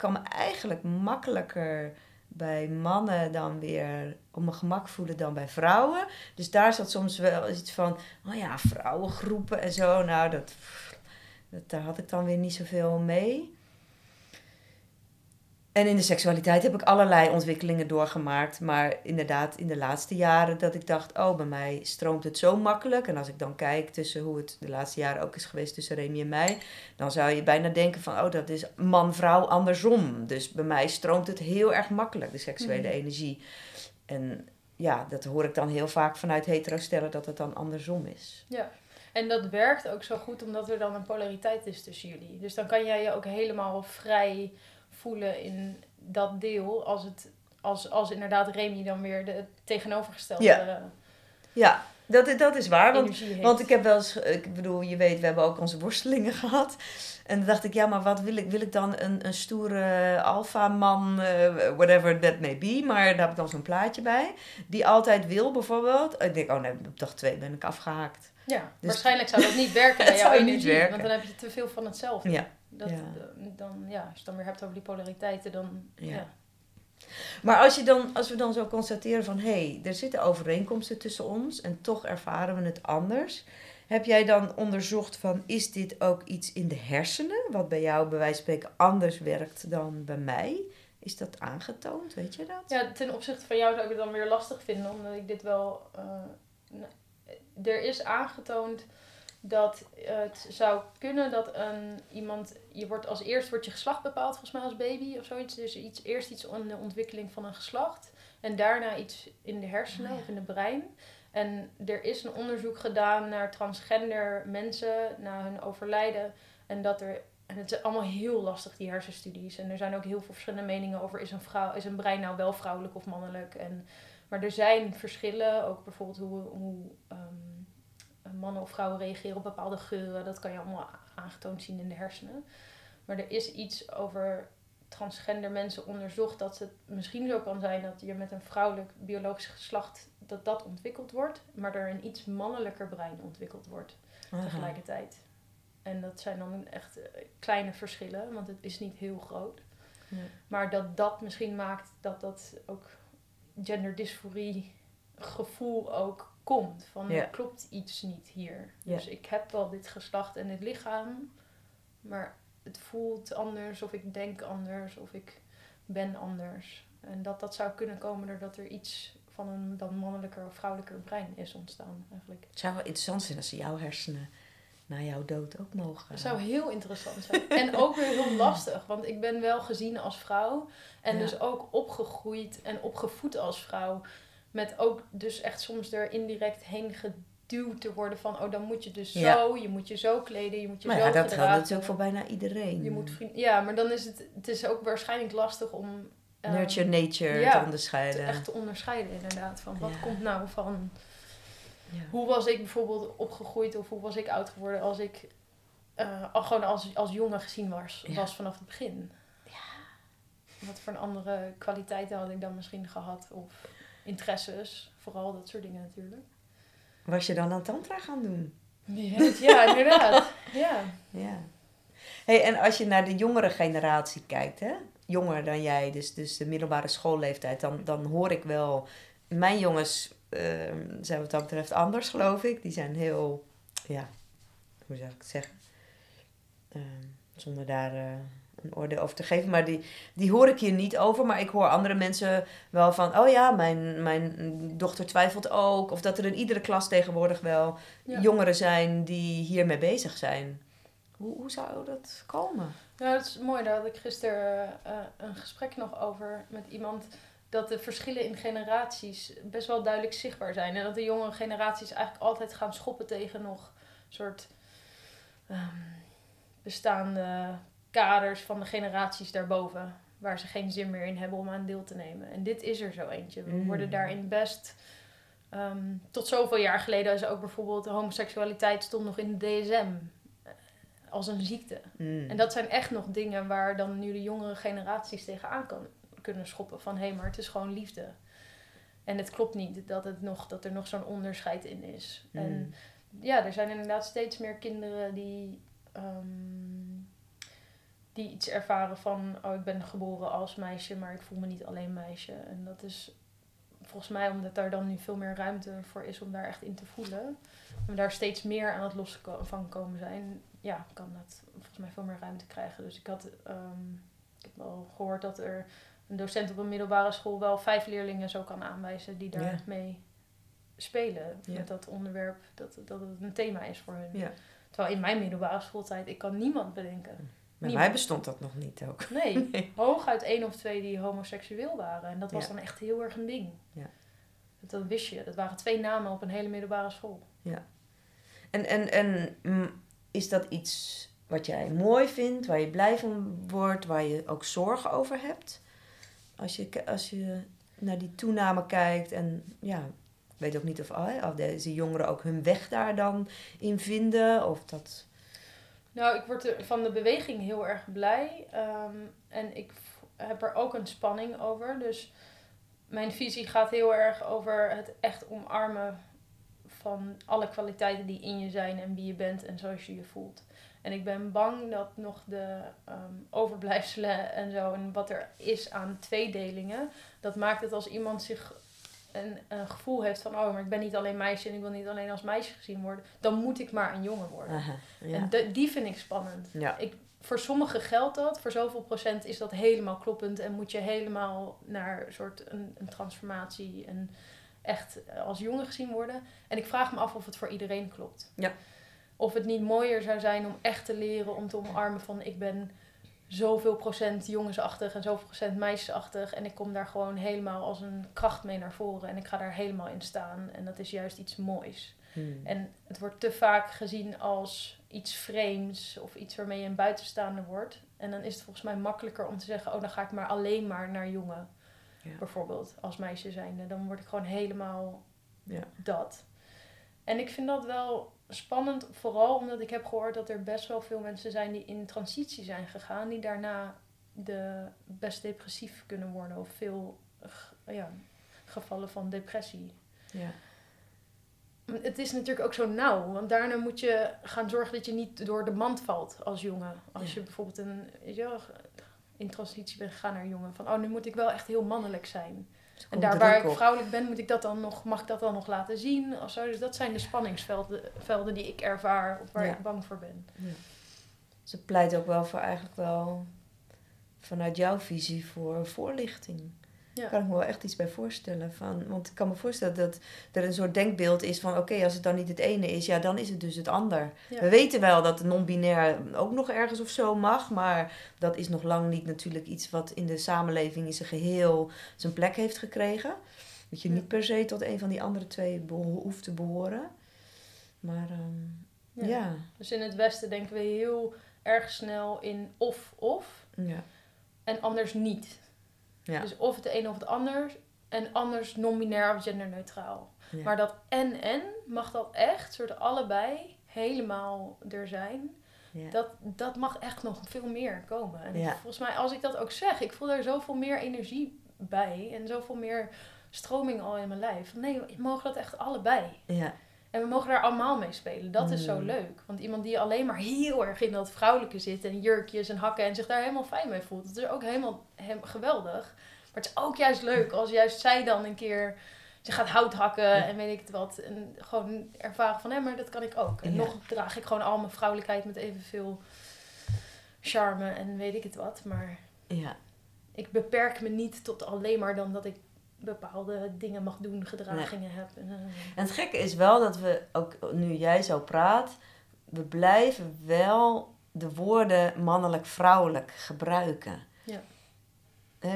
kan me eigenlijk makkelijker bij mannen dan weer op mijn gemak voelen dan bij vrouwen. Dus daar zat soms wel iets van, oh ja, vrouwengroepen en zo. Nou, dat, dat, daar had ik dan weer niet zoveel mee. En in de seksualiteit heb ik allerlei ontwikkelingen doorgemaakt. Maar inderdaad, in de laatste jaren dat ik dacht, oh, bij mij stroomt het zo makkelijk. En als ik dan kijk tussen hoe het de laatste jaren ook is geweest tussen Remy en mij, dan zou je bijna denken van, oh, dat is man-vrouw andersom. Dus bij mij stroomt het heel erg makkelijk, de seksuele Mhm. energie. En ja, dat hoor ik dan heel vaak vanuit hetero stellen dat het dan andersom is. Ja, en dat werkt ook zo goed omdat er dan een polariteit is tussen jullie. Dus dan kan jij je ook helemaal vrij voelen in dat deel als het als, als inderdaad Remy dan weer de tegenovergestelde Ja. eh, Ja, dat, dat is waar. Want. Want ik heb wel eens, ik bedoel, je weet, we hebben ook onze worstelingen gehad. En dan dacht ik, ja, maar wat wil ik? Wil ik dan een, een stoere alfa-man, eh, whatever that may be. Maar daar heb ik dan zo'n plaatje bij. Die altijd wil, bijvoorbeeld. Ik denk, oh nee, op dag twee ben ik afgehaakt. Ja, Dus- waarschijnlijk zou dat niet werken bij jouw niet energie. werken. Want dan heb je te veel van hetzelfde. Ja. Dat, Ja. Dan, ja, als je het dan weer hebt over die polariteiten, dan... Ja. Ja. Maar als, je dan, als we dan zo constateren van, hé, hey, er zitten overeenkomsten tussen ons. En toch ervaren we het anders. Heb jij dan onderzocht van, is dit ook iets in de hersenen? Wat bij jou, bij wijze van spreken, anders werkt dan bij mij? Is dat aangetoond? Weet je dat? Ja, ten opzichte van jou zou ik het dan weer lastig vinden, omdat ik dit wel. eh, er is aangetoond dat het zou kunnen dat een, iemand. Je wordt als eerst wordt je geslacht bepaald, volgens mij als baby of zoiets. Dus iets, eerst iets in de ontwikkeling van een geslacht. En daarna iets in de hersenen Ah, of in het brein. En er is een onderzoek gedaan naar transgender mensen na hun overlijden. En dat er. En het is allemaal heel lastig, die hersenstudies. En er zijn ook heel veel verschillende meningen over: is een, vrouw, is een brein nou wel vrouwelijk of mannelijk? En, maar er zijn verschillen, ook bijvoorbeeld hoe, hoe ehm, mannen of vrouwen reageren op bepaalde geuren. Dat kan je allemaal aangetoond zien in de hersenen. Maar er is iets over transgender mensen onderzocht dat het misschien zo kan zijn dat je met een vrouwelijk biologisch geslacht dat dat ontwikkeld wordt, maar er een iets mannelijker brein ontwikkeld wordt Aha. tegelijkertijd. En dat zijn dan echt eh, kleine verschillen, want het is niet heel groot. Maar dat dat misschien maakt dat dat ook genderdysforie gevoel ook komt. Van Ja. er klopt iets niet hier. Ja. Dus ik heb wel dit geslacht en dit lichaam, maar het voelt anders of ik denk anders of ik ben anders. En dat dat zou kunnen komen doordat er iets van een dan mannelijker of vrouwelijker brein is ontstaan eigenlijk. Het zou wel interessant zijn als jouw hersenen na jouw dood ook mogen. Dat zou heel interessant zijn. En ook weer heel lastig, want ik ben wel gezien als vrouw. En Ja. dus ook opgegroeid en opgevoed als vrouw. Met ook dus echt soms er indirect heen geduwd te worden van... oh, dan moet je dus Ja. zo, je moet je zo kleden, je moet je maar zo ja, dat geldt gedragen. natuurlijk voor bijna iedereen. Je moet vriend... Ja, maar dan is het, het is ook waarschijnlijk lastig om... ehm, Nurture, nature ja, te onderscheiden. te echt te onderscheiden inderdaad. Van wat Ja. komt nou van... Ja. Hoe was ik bijvoorbeeld opgegroeid of hoe was ik oud geworden als ik eh, al gewoon als, als jongen gezien was, was vanaf het begin? Wat voor een andere kwaliteiten had ik dan misschien gehad of interesses, vooral dat soort dingen natuurlijk. Was je dan aan tantra gaan doen? Ja, inderdaad. Ja. Ja. Hey, en als je naar de jongere generatie kijkt, hè? jonger dan jij, dus, dus de middelbare schoolleeftijd, dan, dan hoor ik wel. Mijn jongens ehm, zijn wat dat betreft anders, geloof ik. Die zijn heel, ja, hoe zou ik het zeggen? Ehm, zonder daar eh, een oordeel over te geven. Maar die, die hoor ik hier niet over. Maar ik hoor andere mensen wel van: oh ja, mijn, mijn dochter twijfelt ook. Of dat er in iedere klas tegenwoordig wel Ja. jongeren zijn die hiermee bezig zijn. Hoe, hoe zou dat komen? Nou, dat is mooi. Daar had ik gisteren eh, een gesprek nog over met iemand. Dat de verschillen in generaties best wel duidelijk zichtbaar zijn. En dat de jongere generaties eigenlijk altijd gaan schoppen tegen nog soort ehm, bestaande kaders van de generaties daarboven. Waar ze geen zin meer in hebben om aan deel te nemen. En dit is er zo eentje. We Mm. worden daarin best. ehm, tot zoveel jaar geleden is ook bijvoorbeeld homoseksualiteit stond nog in de DSM. als een ziekte. Mm. En dat zijn echt nog dingen waar dan nu de jongere generaties tegenaan kan, kunnen schoppen. Van hé, hey, maar het is gewoon liefde. En het klopt niet dat, het nog, dat er nog zo'n onderscheid in is. Mm. En ja, er zijn inderdaad steeds meer kinderen die, ehm, die iets ervaren van... Oh, ik ben geboren als meisje, maar ik voel me niet alleen meisje. En dat is volgens mij omdat daar dan nu veel meer ruimte voor is om daar echt in te voelen. En we daar steeds meer aan het los van komen zijn. Ja, kan dat volgens mij veel meer ruimte krijgen. Dus ik had... ehm, ik heb al gehoord dat er een docent op een middelbare school wel vijf leerlingen zo kan aanwijzen die daar mee spelen. Met dat onderwerp, dat, dat het een thema is voor hun. Terwijl in mijn middelbare schooltijd, ik kan niemand bedenken. Bij niemand. mij bestond dat nog niet ook. Nee, Nee. hooguit één of twee die homoseksueel waren. En dat was Ja. dan echt heel erg een ding. Ja. Dat, dat wist je. Dat waren twee namen op een hele middelbare school. En, en, en mm, is dat iets wat jij mooi vindt, waar je blij van wordt, waar je ook zorgen over hebt? Als je, als je naar die toename kijkt en ja, ik weet ook niet of, of deze jongeren ook hun weg daar dan in vinden of dat... Nou, ik word van de beweging heel erg blij. ehm, en ik heb er ook een spanning over. Dus mijn visie gaat heel erg over het echt omarmen van alle kwaliteiten die in je zijn en wie je bent en zoals je je voelt. En ik ben bang dat nog de ehm, overblijfselen en zo en wat er is aan tweedelingen, dat maakt het als iemand zich een, een gevoel heeft van, oh, maar ik ben niet alleen meisje en ik wil niet alleen als meisje gezien worden, dan moet ik maar een jongen worden. Aha, ja. En de- die vind ik spannend. ja. Ik, voor sommigen geldt dat, voor zoveel procent is dat helemaal kloppend en moet je helemaal naar een soort een, een transformatie en echt eh, als jongen gezien worden. En ik vraag me af of het voor iedereen klopt. Ja. Of het niet mooier zou zijn om echt te leren om te omarmen van ik ben zoveel procent jongensachtig en zoveel procent meisjesachtig en ik kom daar gewoon helemaal als een kracht mee naar voren en ik ga daar helemaal in staan en dat is juist iets moois. Hmm. En het wordt te vaak gezien als iets vreemds of iets waarmee je een buitenstaander wordt. En dan is het volgens mij makkelijker om te zeggen, oh dan ga ik maar alleen maar naar jongen. Ja. Bijvoorbeeld, als meisje zijnde. Dan word ik gewoon helemaal Ja. dat. En ik vind dat wel spannend, vooral omdat ik heb gehoord dat er best wel veel mensen zijn die in transitie zijn gegaan, die daarna de best depressief kunnen worden of veel ja, gevallen van depressie. ja. Het is natuurlijk ook zo nauw, want daarna moet je gaan zorgen dat je niet door de mand valt als jongen. Als Ja. je bijvoorbeeld een, je wel, in transitie bent gegaan naar jongen. Van, oh, nu moet ik wel echt heel mannelijk zijn. En daar waar ik vrouwelijk ben, moet ik dat dan nog, mag ik dat dan nog laten zien? Of zo. Dus dat zijn de spanningsvelden velden die ik ervaar of waar Ja. ik bang voor ben. Ze pleit ook wel voor eigenlijk wel vanuit jouw visie voor voorlichting. Ja. Daar kan ik me wel echt iets bij voorstellen. Van, want ik kan me voorstellen dat er een soort denkbeeld is van... oké, als het dan niet het ene is, ja, dan is het dus het ander. Ja. We weten wel dat non-binair ook nog ergens of zo mag... maar dat is nog lang niet natuurlijk iets wat in de samenleving in zijn geheel zijn plek heeft gekregen. Dat je Ja. niet per se tot een van die andere twee hoeft te behoren. Maar ehm, Ja. ja. Dus in het Westen denken we heel erg snel in of-of ja. en anders niet. Ja. Dus of het een of het ander en anders non-binair of genderneutraal. Ja. Maar dat en-en, mag dat echt, soort allebei, helemaal er zijn. Ja. Dat, dat mag echt nog veel meer komen. En Ja. volgens mij, als ik dat ook zeg, ik voel daar zoveel meer energie bij. En zoveel meer stroming al in mijn lijf. Nee, we mogen dat echt allebei. ja. En we mogen daar allemaal mee spelen. Dat is zo Mm. leuk. Want iemand die alleen maar heel erg in dat vrouwelijke zit. En jurkjes en hakken. En zich daar helemaal fijn mee voelt. Dat is ook helemaal hem, geweldig. Maar het is ook juist leuk als juist zij dan een keer... Ze gaat hout hakken Ja. en weet ik het wat. En gewoon ervaren van, hé, maar dat kan ik ook. En Ja. nog draag ik gewoon al mijn vrouwelijkheid met evenveel charme en weet ik het wat. Maar ja. ik beperk me niet tot alleen maar dan dat ik bepaalde dingen mag doen, gedragingen heb. En, eh, En het gekke is wel dat we, ook nu jij zo praat, we blijven wel de woorden mannelijk-vrouwelijk gebruiken. Ja.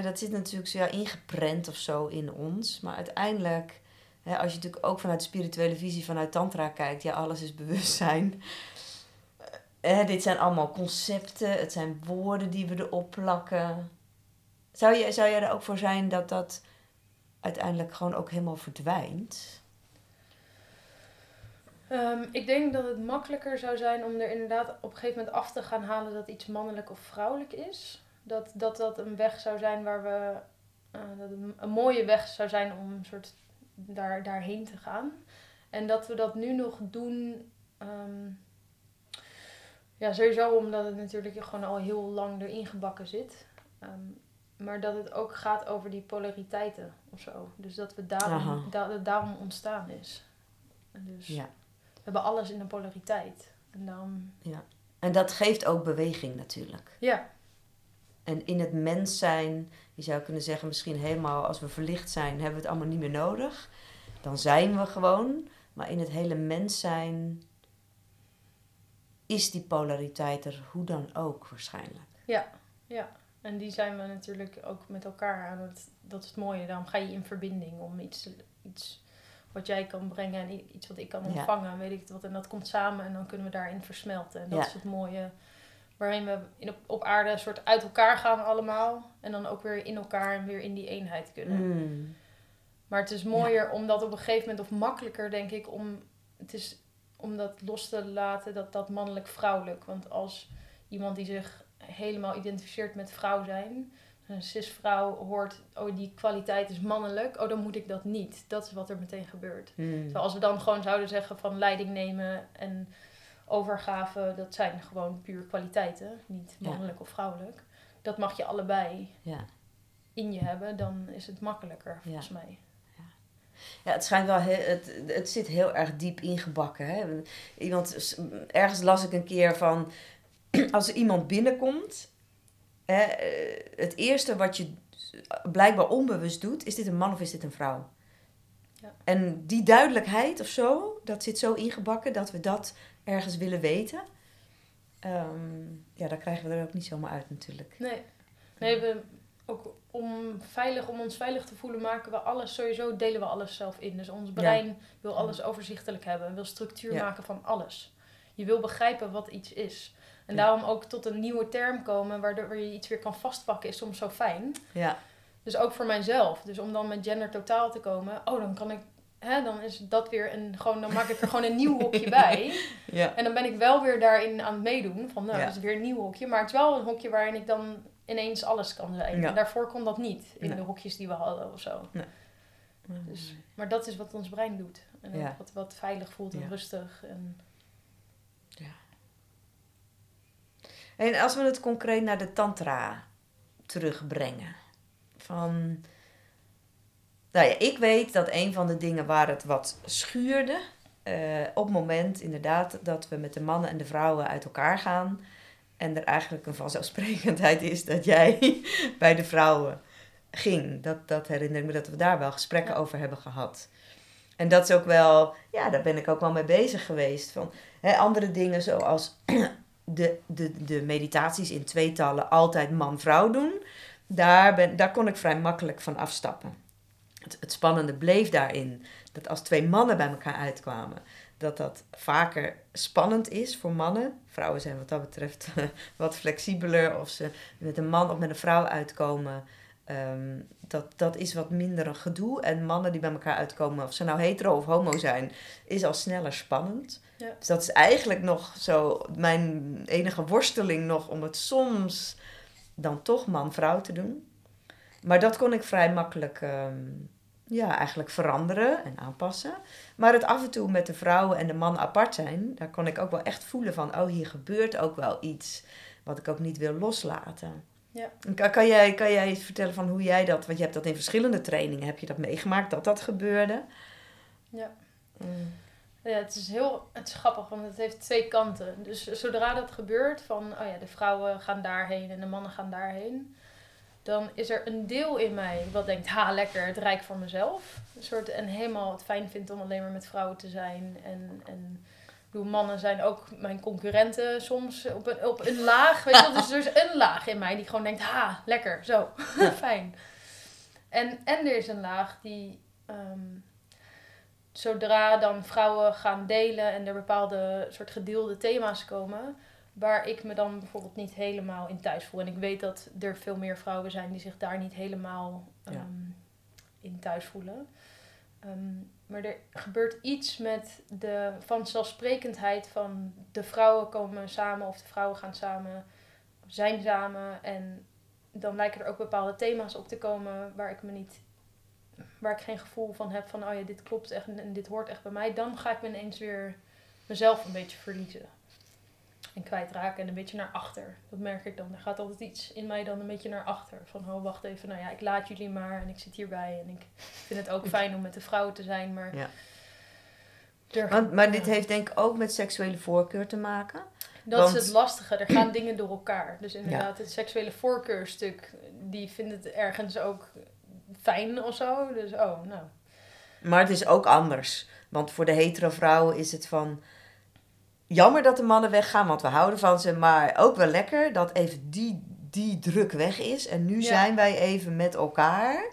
Dat zit natuurlijk zo ja, ingeprent of zo in ons. Maar uiteindelijk, als je natuurlijk ook vanuit de spirituele visie, vanuit Tantra kijkt, ja, alles is bewustzijn. Eh, dit zijn allemaal concepten, het zijn woorden die we erop plakken. Zou, je, zou jij er ook voor zijn dat dat uiteindelijk gewoon ook helemaal verdwijnt? Ehm, ik denk dat het makkelijker zou zijn om er inderdaad op een gegeven moment af te gaan halen dat iets mannelijk of vrouwelijk is. Dat dat, dat een weg zou zijn waar we. eh, dat een mooie weg zou zijn om een soort daar, daarheen te gaan. En dat we dat nu nog doen. ehm, ja, sowieso omdat het natuurlijk gewoon al heel lang erin gebakken zit. Ehm, maar dat het ook gaat over die polariteiten of zo. Dus dat we daarom, da- dat het daarom ontstaan is. En dus Ja. we hebben alles in een polariteit. En dan, En dat geeft ook beweging natuurlijk. ja, En in het mens zijn, je zou kunnen zeggen, misschien helemaal als we verlicht zijn, hebben we het allemaal niet meer nodig. Dan zijn we gewoon. Maar in het hele mens zijn is die polariteit er hoe dan ook waarschijnlijk. En die zijn we natuurlijk ook met elkaar aan het, dat is het mooie. Daarom ga je in verbinding om iets, iets wat jij kan brengen en iets wat ik kan Ja. ontvangen, weet ik wat. En dat komt samen en dan kunnen we daarin versmelten. En dat Ja. is het mooie waarin we in op, op aarde een soort uit elkaar gaan allemaal. En dan ook weer in elkaar en weer in die eenheid kunnen. Mm. Maar het is mooier om dat op een gegeven moment, of makkelijker denk ik, om, het is, om dat los te laten, dat, dat mannelijk-vrouwelijk. Want als iemand die zich helemaal identificeert met vrouw zijn, een cisvrouw hoort, oh die kwaliteit is mannelijk, oh dan moet ik dat niet. Dat is wat er meteen gebeurt. Mm. Terwijl als we dan gewoon zouden zeggen van leiding nemen en overgave, dat zijn gewoon puur kwaliteiten, niet Ja. mannelijk of vrouwelijk. Dat mag je allebei Ja. in je hebben, dan is het makkelijker volgens mij. Ja, het schijnt wel, heel, het, het zit heel erg diep ingebakken. Hè? Iemand, ergens las ik een keer van, als er iemand binnenkomt, hè, eh, het eerste wat je blijkbaar onbewust doet, is dit een man of is dit een vrouw? Ja. En die duidelijkheid of zo, dat zit zo ingebakken dat we dat ergens willen weten. Ehm, ja, daar krijgen we er ook niet zomaar uit natuurlijk. Nee. Nee, we ook om, veilig, om ons veilig te voelen, maken we alles sowieso, delen we alles zelf in. Dus ons brein wil alles overzichtelijk hebben, wil structuur Ja. maken van alles. Je wil begrijpen wat iets is. En Ja. daarom ook tot een nieuwe term komen, waardoor je iets weer kan vastpakken, is soms zo fijn. Ja, Dus ook voor mijzelf. Dus om dan met gender totaal te komen, oh, dan kan ik, hè, dan is dat weer een, gewoon, dan maak ik er gewoon een nieuw hokje bij. ja. En dan ben ik wel weer daarin aan het meedoen. Van nou, Ja. dat is weer een nieuw hokje. Maar het is wel een hokje waarin ik dan ineens alles kan zijn. Ja. En daarvoor kon dat niet in Nee. de hokjes die we hadden of zo. Dus, maar dat is wat ons brein doet. En wat, wat veilig voelt en rustig. En, En als we het concreet naar de tantra terugbrengen. Van, nou ja, ik weet dat een van de dingen waar het wat schuurde, eh, op het moment inderdaad dat we met de mannen en de vrouwen uit elkaar gaan. En er eigenlijk een vanzelfsprekendheid is dat jij bij de vrouwen ging. Dat, dat herinner ik me dat we daar wel gesprekken Ja. over hebben gehad. En dat is ook wel, ja, daar ben ik ook wel mee bezig geweest. Van, hè, andere dingen zoals de, de, de meditaties in tweetallen altijd man-vrouw doen. Daar, ben, daar kon ik vrij makkelijk van afstappen. Het, het spannende bleef daarin dat als twee mannen bij elkaar uitkwamen, dat dat vaker spannend is voor mannen. Vrouwen zijn wat dat betreft wat flexibeler. Of ze met een man of met een vrouw uitkomen, ehm, dat, dat is wat minder een gedoe. En mannen die bij elkaar uitkomen, of ze nou hetero of homo zijn, is al sneller spannend. Ja. Dus dat is eigenlijk nog zo mijn enige worsteling nog om het soms dan toch man-vrouw te doen. Maar dat kon ik vrij makkelijk ehm, ja, eigenlijk veranderen en aanpassen. Maar het af en toe met de vrouwen en de man apart zijn, daar kon ik ook wel echt voelen van, oh hier gebeurt ook wel iets wat ik ook niet wil loslaten. Ja. En Kan, kan, jij, kan jij iets vertellen van hoe jij dat, want je hebt dat in verschillende trainingen, heb je dat meegemaakt dat dat gebeurde? ja. Mm. Ja, het is heel het is grappig, want het heeft twee kanten. Dus zodra dat gebeurt, van oh ja, de vrouwen gaan daarheen en de mannen gaan daarheen, dan is er een deel in mij wat denkt, ha, lekker, het rijk voor mezelf. Een soort, en helemaal het fijn vindt om alleen maar met vrouwen te zijn. En, en bedoel, mannen zijn ook mijn concurrenten soms op een, op een laag. Weet je wel? Dus er is een laag in mij die gewoon denkt, ha, lekker, zo, fijn. En, en er is een laag die... ehm, zodra dan vrouwen gaan delen en er bepaalde soort gedeelde thema's komen, waar ik me dan bijvoorbeeld niet helemaal in thuis voel. En ik weet dat er veel meer vrouwen zijn die zich daar niet helemaal Ja. ehm, in thuis voelen. Ehm, maar er gebeurt iets met de vanzelfsprekendheid van de vrouwen komen samen of de vrouwen gaan samen, zijn samen. En dan lijken er ook bepaalde thema's op te komen waar ik me niet, waar ik geen gevoel van heb van, oh ja, dit klopt echt en dit hoort echt bij mij. Dan ga ik me ineens weer mezelf een beetje verliezen en kwijtraken en een beetje naar achter. Dat merk ik dan. Er gaat altijd iets in mij dan een beetje naar achter. Van, oh, wacht even, nou ja, ik laat jullie maar en ik zit hierbij. En ik vind het ook fijn om met de vrouwen te zijn, maar... Ja. Er, Maar, dit heeft denk ik ook met seksuele voorkeur te maken. dat want- is het lastige. Er gaan dingen door elkaar. Dus inderdaad, het seksuele voorkeurstuk, die vindt het ergens ook fijn of zo. Dus, oh, nou. Maar het is ook anders. Want voor de hetero vrouwen is het van... Jammer dat de mannen weggaan, want we houden van ze. Maar ook wel lekker dat even die, die druk weg is. En nu Ja. zijn wij even met elkaar.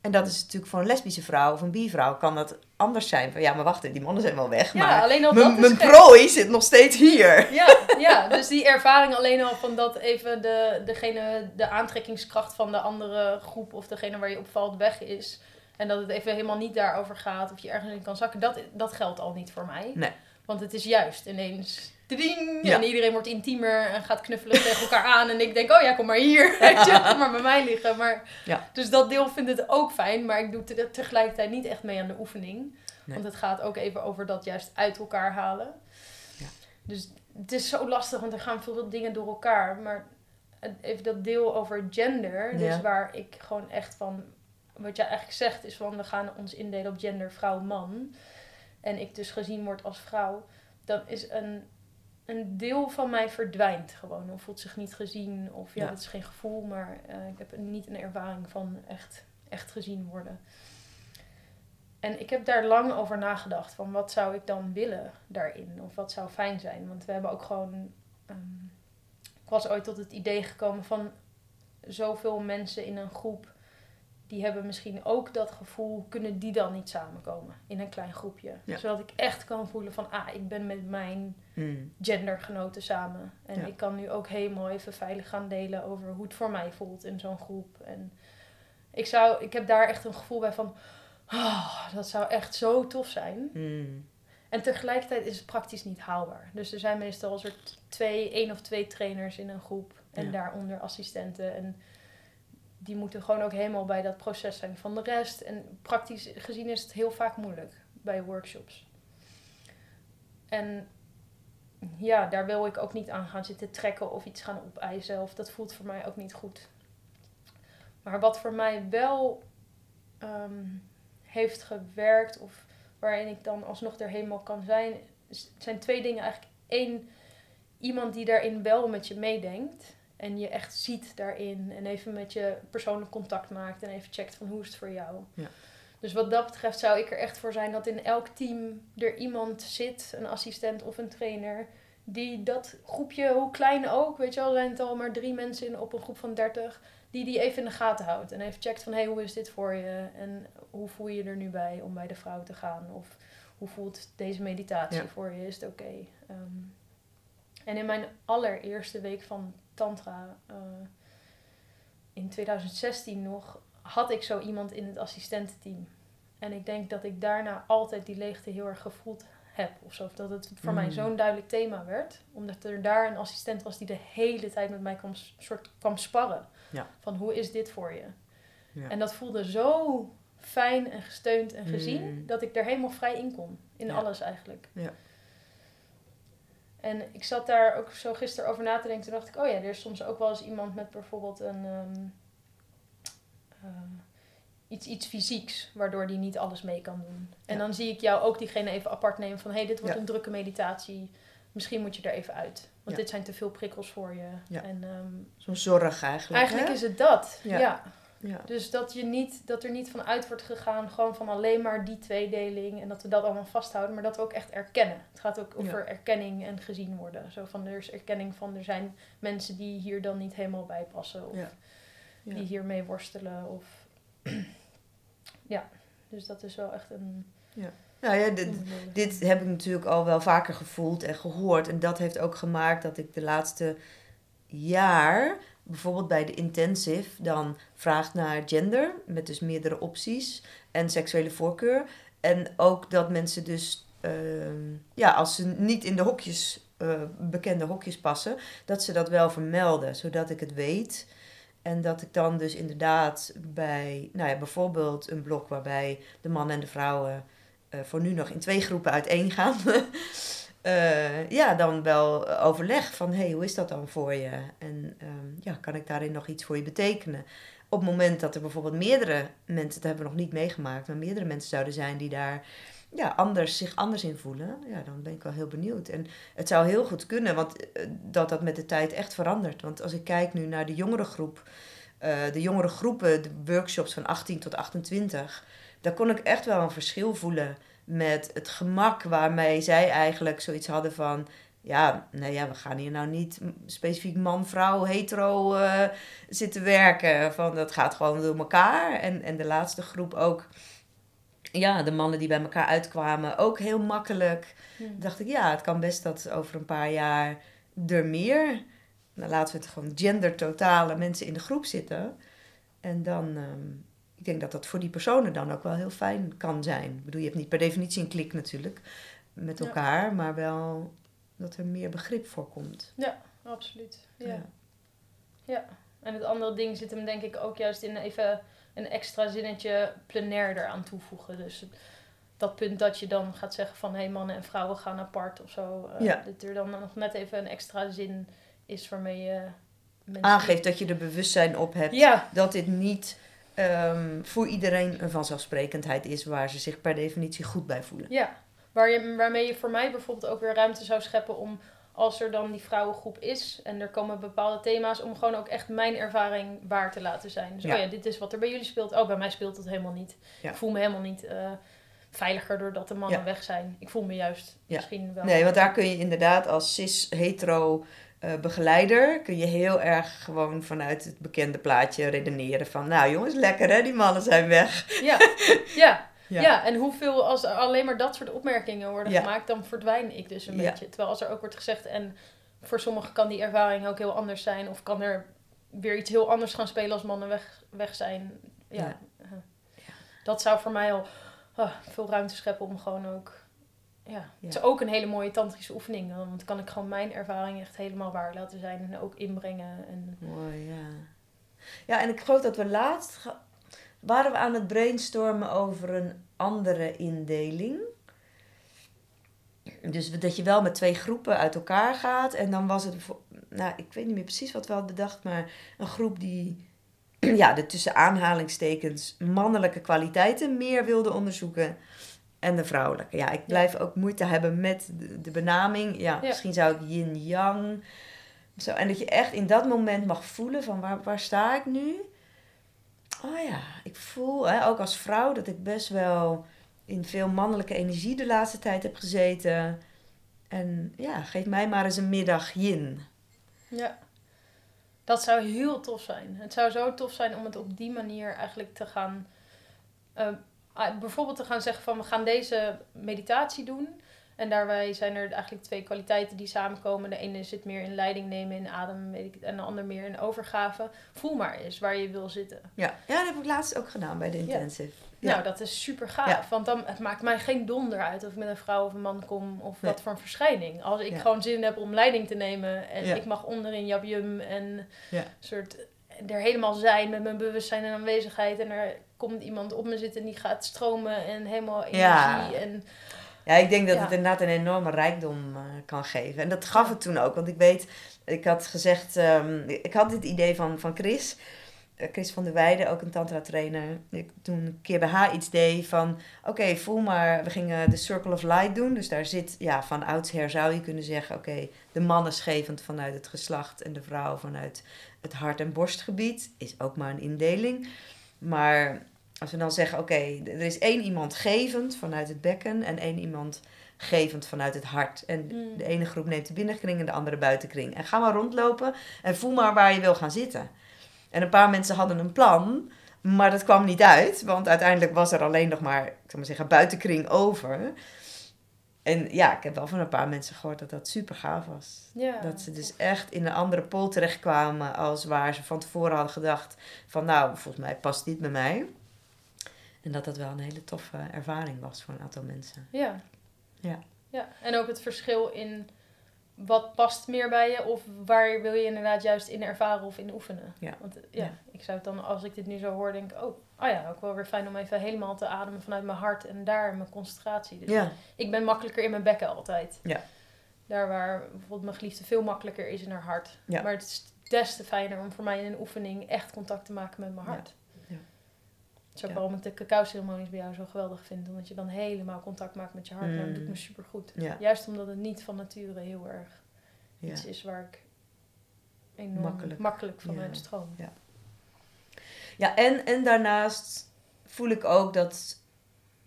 En dat is natuurlijk voor een lesbische vrouw of een bivrouw kan dat anders zijn. Van ja, maar wacht, die mannen zijn wel weg. Ja, maar alleen al dat mijn prooi zit nog steeds hier. Ja, ja, dus die ervaring alleen al van dat even de, degene, de aantrekkingskracht van de andere groep of degene waar je op valt weg is. En dat het even helemaal niet daarover gaat of je ergens in kan zakken. Dat, dat geldt al niet voor mij. Nee. Want het is juist ineens. Ding, Ja. En iedereen wordt intiemer en gaat knuffelen tegen elkaar aan. En ik denk, oh ja, kom maar hier. Kom maar bij mij liggen. Maar, Ja. Dus dat deel vindt het ook fijn. Maar ik doe te- tegelijkertijd niet echt mee aan de oefening. Nee. Want het gaat ook even over dat juist uit elkaar halen. Ja. Dus het is zo lastig, want er gaan veel dingen door elkaar. Maar even dat deel over gender, dus waar ik gewoon echt van... Wat jij eigenlijk zegt is van, we gaan ons indelen op gender vrouw-man. En ik dus gezien word als vrouw. Dan is een, een deel van mij verdwijnt gewoon. Of voelt zich niet gezien. Of ja, Ja. dat is geen gevoel, maar eh, ik heb niet een ervaring van echt, echt gezien worden. En ik heb daar lang over nagedacht. Van wat zou ik dan willen daarin? Of wat zou fijn zijn? Want we hebben ook gewoon... ehm, ik was ooit tot het idee gekomen van... Zoveel mensen in een groep... Die hebben misschien ook dat gevoel... Kunnen die dan niet samenkomen? In een klein groepje. Ja. Zodat ik echt kan voelen van... Ah, ik ben met mijn Hmm. gendergenoten samen. En Ja. ik kan nu ook helemaal even veilig gaan delen over hoe het voor mij voelt in zo'n groep. En ik, zou, ik heb daar echt een gevoel bij van, oh, dat zou echt zo tof zijn. Hmm. En tegelijkertijd is het praktisch niet haalbaar. Dus er zijn meestal een soort twee, één of twee trainers in een groep. En Ja. daaronder assistenten. En die moeten gewoon ook helemaal bij dat proces zijn van de rest. En praktisch gezien is het heel vaak moeilijk bij workshops. En ja, daar wil ik ook niet aan gaan zitten trekken of iets gaan opeisen. Of dat voelt voor mij ook niet goed. Maar wat voor mij wel ehm, heeft gewerkt, of waarin ik dan alsnog er helemaal kan zijn, zijn twee dingen eigenlijk. Eén, iemand die daarin wel met je meedenkt. En je echt ziet daarin. En even met je persoonlijk contact maakt. En even checkt van hoe is het voor jou. Ja. Dus wat dat betreft zou ik er echt voor zijn dat in elk team er iemand zit, een assistent of een trainer, die dat groepje, hoe klein ook, weet je wel, zijn het al maar drie mensen in, op een groep van 30, die die even in de gaten houdt. En even checkt van, hé, hey, hoe is dit voor je? En hoe voel je je er nu bij om bij de vrouw te gaan? Of hoe voelt deze meditatie Ja. voor je? Is het oké? Ehm, en in mijn allereerste week van Tantra, eh, in 2016 nog, had ik zo iemand in het assistententeam. En ik denk dat ik daarna altijd die leegte heel erg gevoeld heb. Of zo. Of dat het voor mij Mm. zo'n duidelijk thema werd. Omdat er daar een assistent was die de hele tijd met mij kwam, soort, kwam sparren. Ja. Van hoe is dit voor je? Ja. En dat voelde zo fijn en gesteund en gezien. Mm. Dat ik er helemaal vrij in kon. In Ja. alles eigenlijk. Ja. En ik zat daar ook zo gisteren over na te denken. Toen dacht ik, oh ja, er is soms ook wel eens iemand met bijvoorbeeld een... ehm, eh, iets, iets fysieks, waardoor die niet alles mee kan doen. En Ja. dan zie ik jou ook diegene even apart nemen van... hé, hey, dit wordt Ja. een drukke meditatie. Misschien moet je er even uit. Want Ja. dit zijn te veel prikkels voor je. Ja. En ehm, Zo'n zorg eigenlijk. eigenlijk hè? is het dat. Ja. Ja. Ja. Dus dat, je niet, dat er niet van uit wordt gegaan, gewoon van alleen maar die tweedeling. En dat we dat allemaal vasthouden, maar dat we ook echt erkennen. Het gaat ook over erkenning en gezien worden. Zo van, er is erkenning van, er zijn mensen die hier dan niet helemaal bij passen. Of Ja. Ja. die hiermee worstelen. Of ja, dus dat is wel echt een... Nou ja, dit, dit heb ik natuurlijk al wel vaker gevoeld en gehoord. En dat heeft ook gemaakt dat ik de laatste jaar bijvoorbeeld bij de intensive dan vraagt naar gender, met dus meerdere opties en seksuele voorkeur. En ook dat mensen dus, ehm, ja, als ze niet in de hokjes, eh, bekende hokjes passen, dat ze dat wel vermelden, zodat ik het weet. En dat ik dan dus inderdaad bij, nou ja, bijvoorbeeld een blok waarbij de mannen en de vrouwen uh, voor nu nog in twee groepen uiteen gaan. uh, ja, dan wel overleg van, hey, hoe is dat dan voor je? En um, ja, kan ik daarin nog iets voor je betekenen? Op het moment dat er bijvoorbeeld meerdere mensen, dat hebben we nog niet meegemaakt, maar meerdere mensen zouden zijn die daar ja, anders, zich anders in voelen, ja, dan ben ik wel heel benieuwd. En het zou heel goed kunnen, want uh, dat dat met de tijd echt verandert. Want als ik kijk nu naar de jongere groep, de jongere groepen, de workshops van 18 tot 28, daar kon ik echt wel een verschil voelen met het gemak waarmee zij eigenlijk zoiets hadden van. Ja, nou ja, we gaan hier nou niet specifiek man, vrouw, hetero uh, zitten werken. Van dat gaat gewoon door elkaar. En, en de laatste groep ook. Ja, de mannen die bij elkaar uitkwamen, ook heel makkelijk. Ja. dacht ik, ja, het kan best dat over een paar jaar er meer. Nou, laten we het gewoon gender-totale mensen in de groep zitten. En dan, um, ik denk dat dat voor die personen dan ook wel heel fijn kan zijn. Ik bedoel, je hebt niet per definitie een klik natuurlijk met elkaar, ja. maar wel dat er meer begrip voor komt. Ja, absoluut. Ja. ja. ja. En het andere ding zit hem denk ik ook juist in even een extra zinnetje plenair eraan toevoegen. Dus dat punt dat je dan gaat zeggen van hé hey, mannen en vrouwen gaan apart of zo. Uh, ja. Dat er dan nog net even een extra zin is waarmee je aangeeft dat je er bewustzijn op hebt ja. dat dit niet um, voor iedereen een vanzelfsprekendheid is waar ze zich per definitie goed bij voelen. Ja, waar je, waarmee je voor mij bijvoorbeeld ook weer ruimte zou scheppen om als er dan die vrouwengroep is en er komen bepaalde thema's, om gewoon ook echt mijn ervaring waar te laten zijn. Dus ja. oh ja, dit is wat er bij jullie speelt. Oh, bij mij speelt het helemaal niet. Ja. Ik voel me helemaal niet uh, veiliger doordat de mannen ja. weg zijn. Ik voel me juist misschien wel. Nee, want daar kun je inderdaad als cis-hetero uh, begeleider kun je heel erg gewoon vanuit het bekende plaatje redeneren van, nou jongens, lekker hè, die mannen zijn weg. Ja, ja. Ja. ja, en hoeveel, als er alleen maar dat soort opmerkingen worden ja. gemaakt, dan verdwijn ik dus een ja. beetje. Terwijl als er ook wordt gezegd, en voor sommigen kan die ervaring ook heel anders zijn, of kan er weer iets heel anders gaan spelen als mannen weg, weg zijn. Ja, dat zou voor mij al uh, veel ruimte scheppen om gewoon ook. Ja, het is ook een hele mooie tantrische oefening. Want dan kan ik gewoon mijn ervaring echt helemaal waar laten zijn en ook inbrengen. En... Mooi, ja. Ja, en ik geloof dat we laatst waren we aan het brainstormen over een andere indeling. Dus dat je wel met twee groepen uit elkaar gaat. En dan was het, nou, ik weet niet meer precies wat we hadden bedacht, maar een groep die, ja, de tussen aanhalingstekens mannelijke kwaliteiten meer wilde onderzoeken. En de vrouwelijke. Ja, ik blijf ook moeite hebben met de, de benaming. Ja, ja, misschien zou ik yin-yang. Zo, en dat je echt in dat moment mag voelen van waar, waar sta ik nu? oh ja, ik voel hè, ook als vrouw dat ik best wel in veel mannelijke energie de laatste tijd heb gezeten. En ja, geef mij maar eens een middag yin. Ja, dat zou heel tof zijn. Het zou zo tof zijn om het op die manier eigenlijk te gaan. Uh, bijvoorbeeld te gaan zeggen van we gaan deze meditatie doen. En daarbij zijn er eigenlijk twee kwaliteiten die samenkomen. De ene zit meer in leiding nemen, in adem, en de ander meer in overgave. Voel maar eens waar je wil zitten. Ja, ja dat heb ik laatst ook gedaan bij de intensive. Ja. Nou, dat is super gaaf. Ja. Want dan, het maakt mij geen donder uit of ik met een vrouw of een man kom of nee. wat voor een verschijning. Als ik gewoon zin heb om leiding te nemen en ik mag onderin jabjum en soort er helemaal zijn met mijn bewustzijn en aanwezigheid. En er komt iemand op me zitten en die gaat stromen en helemaal energie. En ja, ik denk dat ja. het inderdaad een enorme rijkdom uh, kan geven. En dat gaf het toen ook. Want ik weet, ik had gezegd, um, ik had dit idee van, van Chris. Uh, Chris van der Weijden, ook een tantra trainer. Ik toen een keer bij haar iets deed van, oké, okay, voel maar, we gingen de Circle of Light doen. Dus daar zit, ja, van oudsher zou je kunnen zeggen, oké, okay, de man is gevend vanuit het geslacht en de vrouw vanuit het hart- en borstgebied. Is ook maar een indeling. Maar als we dan zeggen, oké, okay, er is één iemand gevend vanuit het bekken en één iemand gevend vanuit het hart. En mm. de ene groep neemt de binnenkring en de andere buitenkring. En ga maar rondlopen en voel maar waar je wil gaan zitten. En een paar mensen hadden een plan, maar dat kwam niet uit, want uiteindelijk was er alleen nog maar, ik maar zeggen, buitenkring over. En ja, ik heb wel van een paar mensen gehoord dat dat super gaaf was. Ja, dat ze dus echt in een andere pool terechtkwamen als waar ze van tevoren hadden gedacht van nou, volgens mij past dit bij mij. En dat dat wel een hele toffe ervaring was voor een aantal mensen. Ja. Ja. ja. En ook het verschil in wat past meer bij je of waar wil je inderdaad juist in ervaren of in oefenen. Ja. Want ja, Ja. ik zou het dan, als ik dit nu zo hoor, denk oh, oh ja, ook wel weer fijn om even helemaal te ademen vanuit mijn hart en daar mijn concentratie. Dus Ja, ik ben makkelijker in mijn bekken altijd. Ja. Daar waar bijvoorbeeld mijn geliefde veel makkelijker is in haar hart. Ja. Maar het is des te fijner om voor mij in een oefening echt contact te maken met mijn hart. Ja. Dat is ook waarom ik de cacao-ceremonies bij jou zo geweldig vind. Omdat je dan helemaal contact maakt met je hart. En dat doet Mm. me super goed. ja, Juist omdat het niet van nature heel erg iets is waar ik enorm Makkelijk. makkelijk, vanuit Ja. stroom. Ja, en, en daarnaast voel ik ook dat,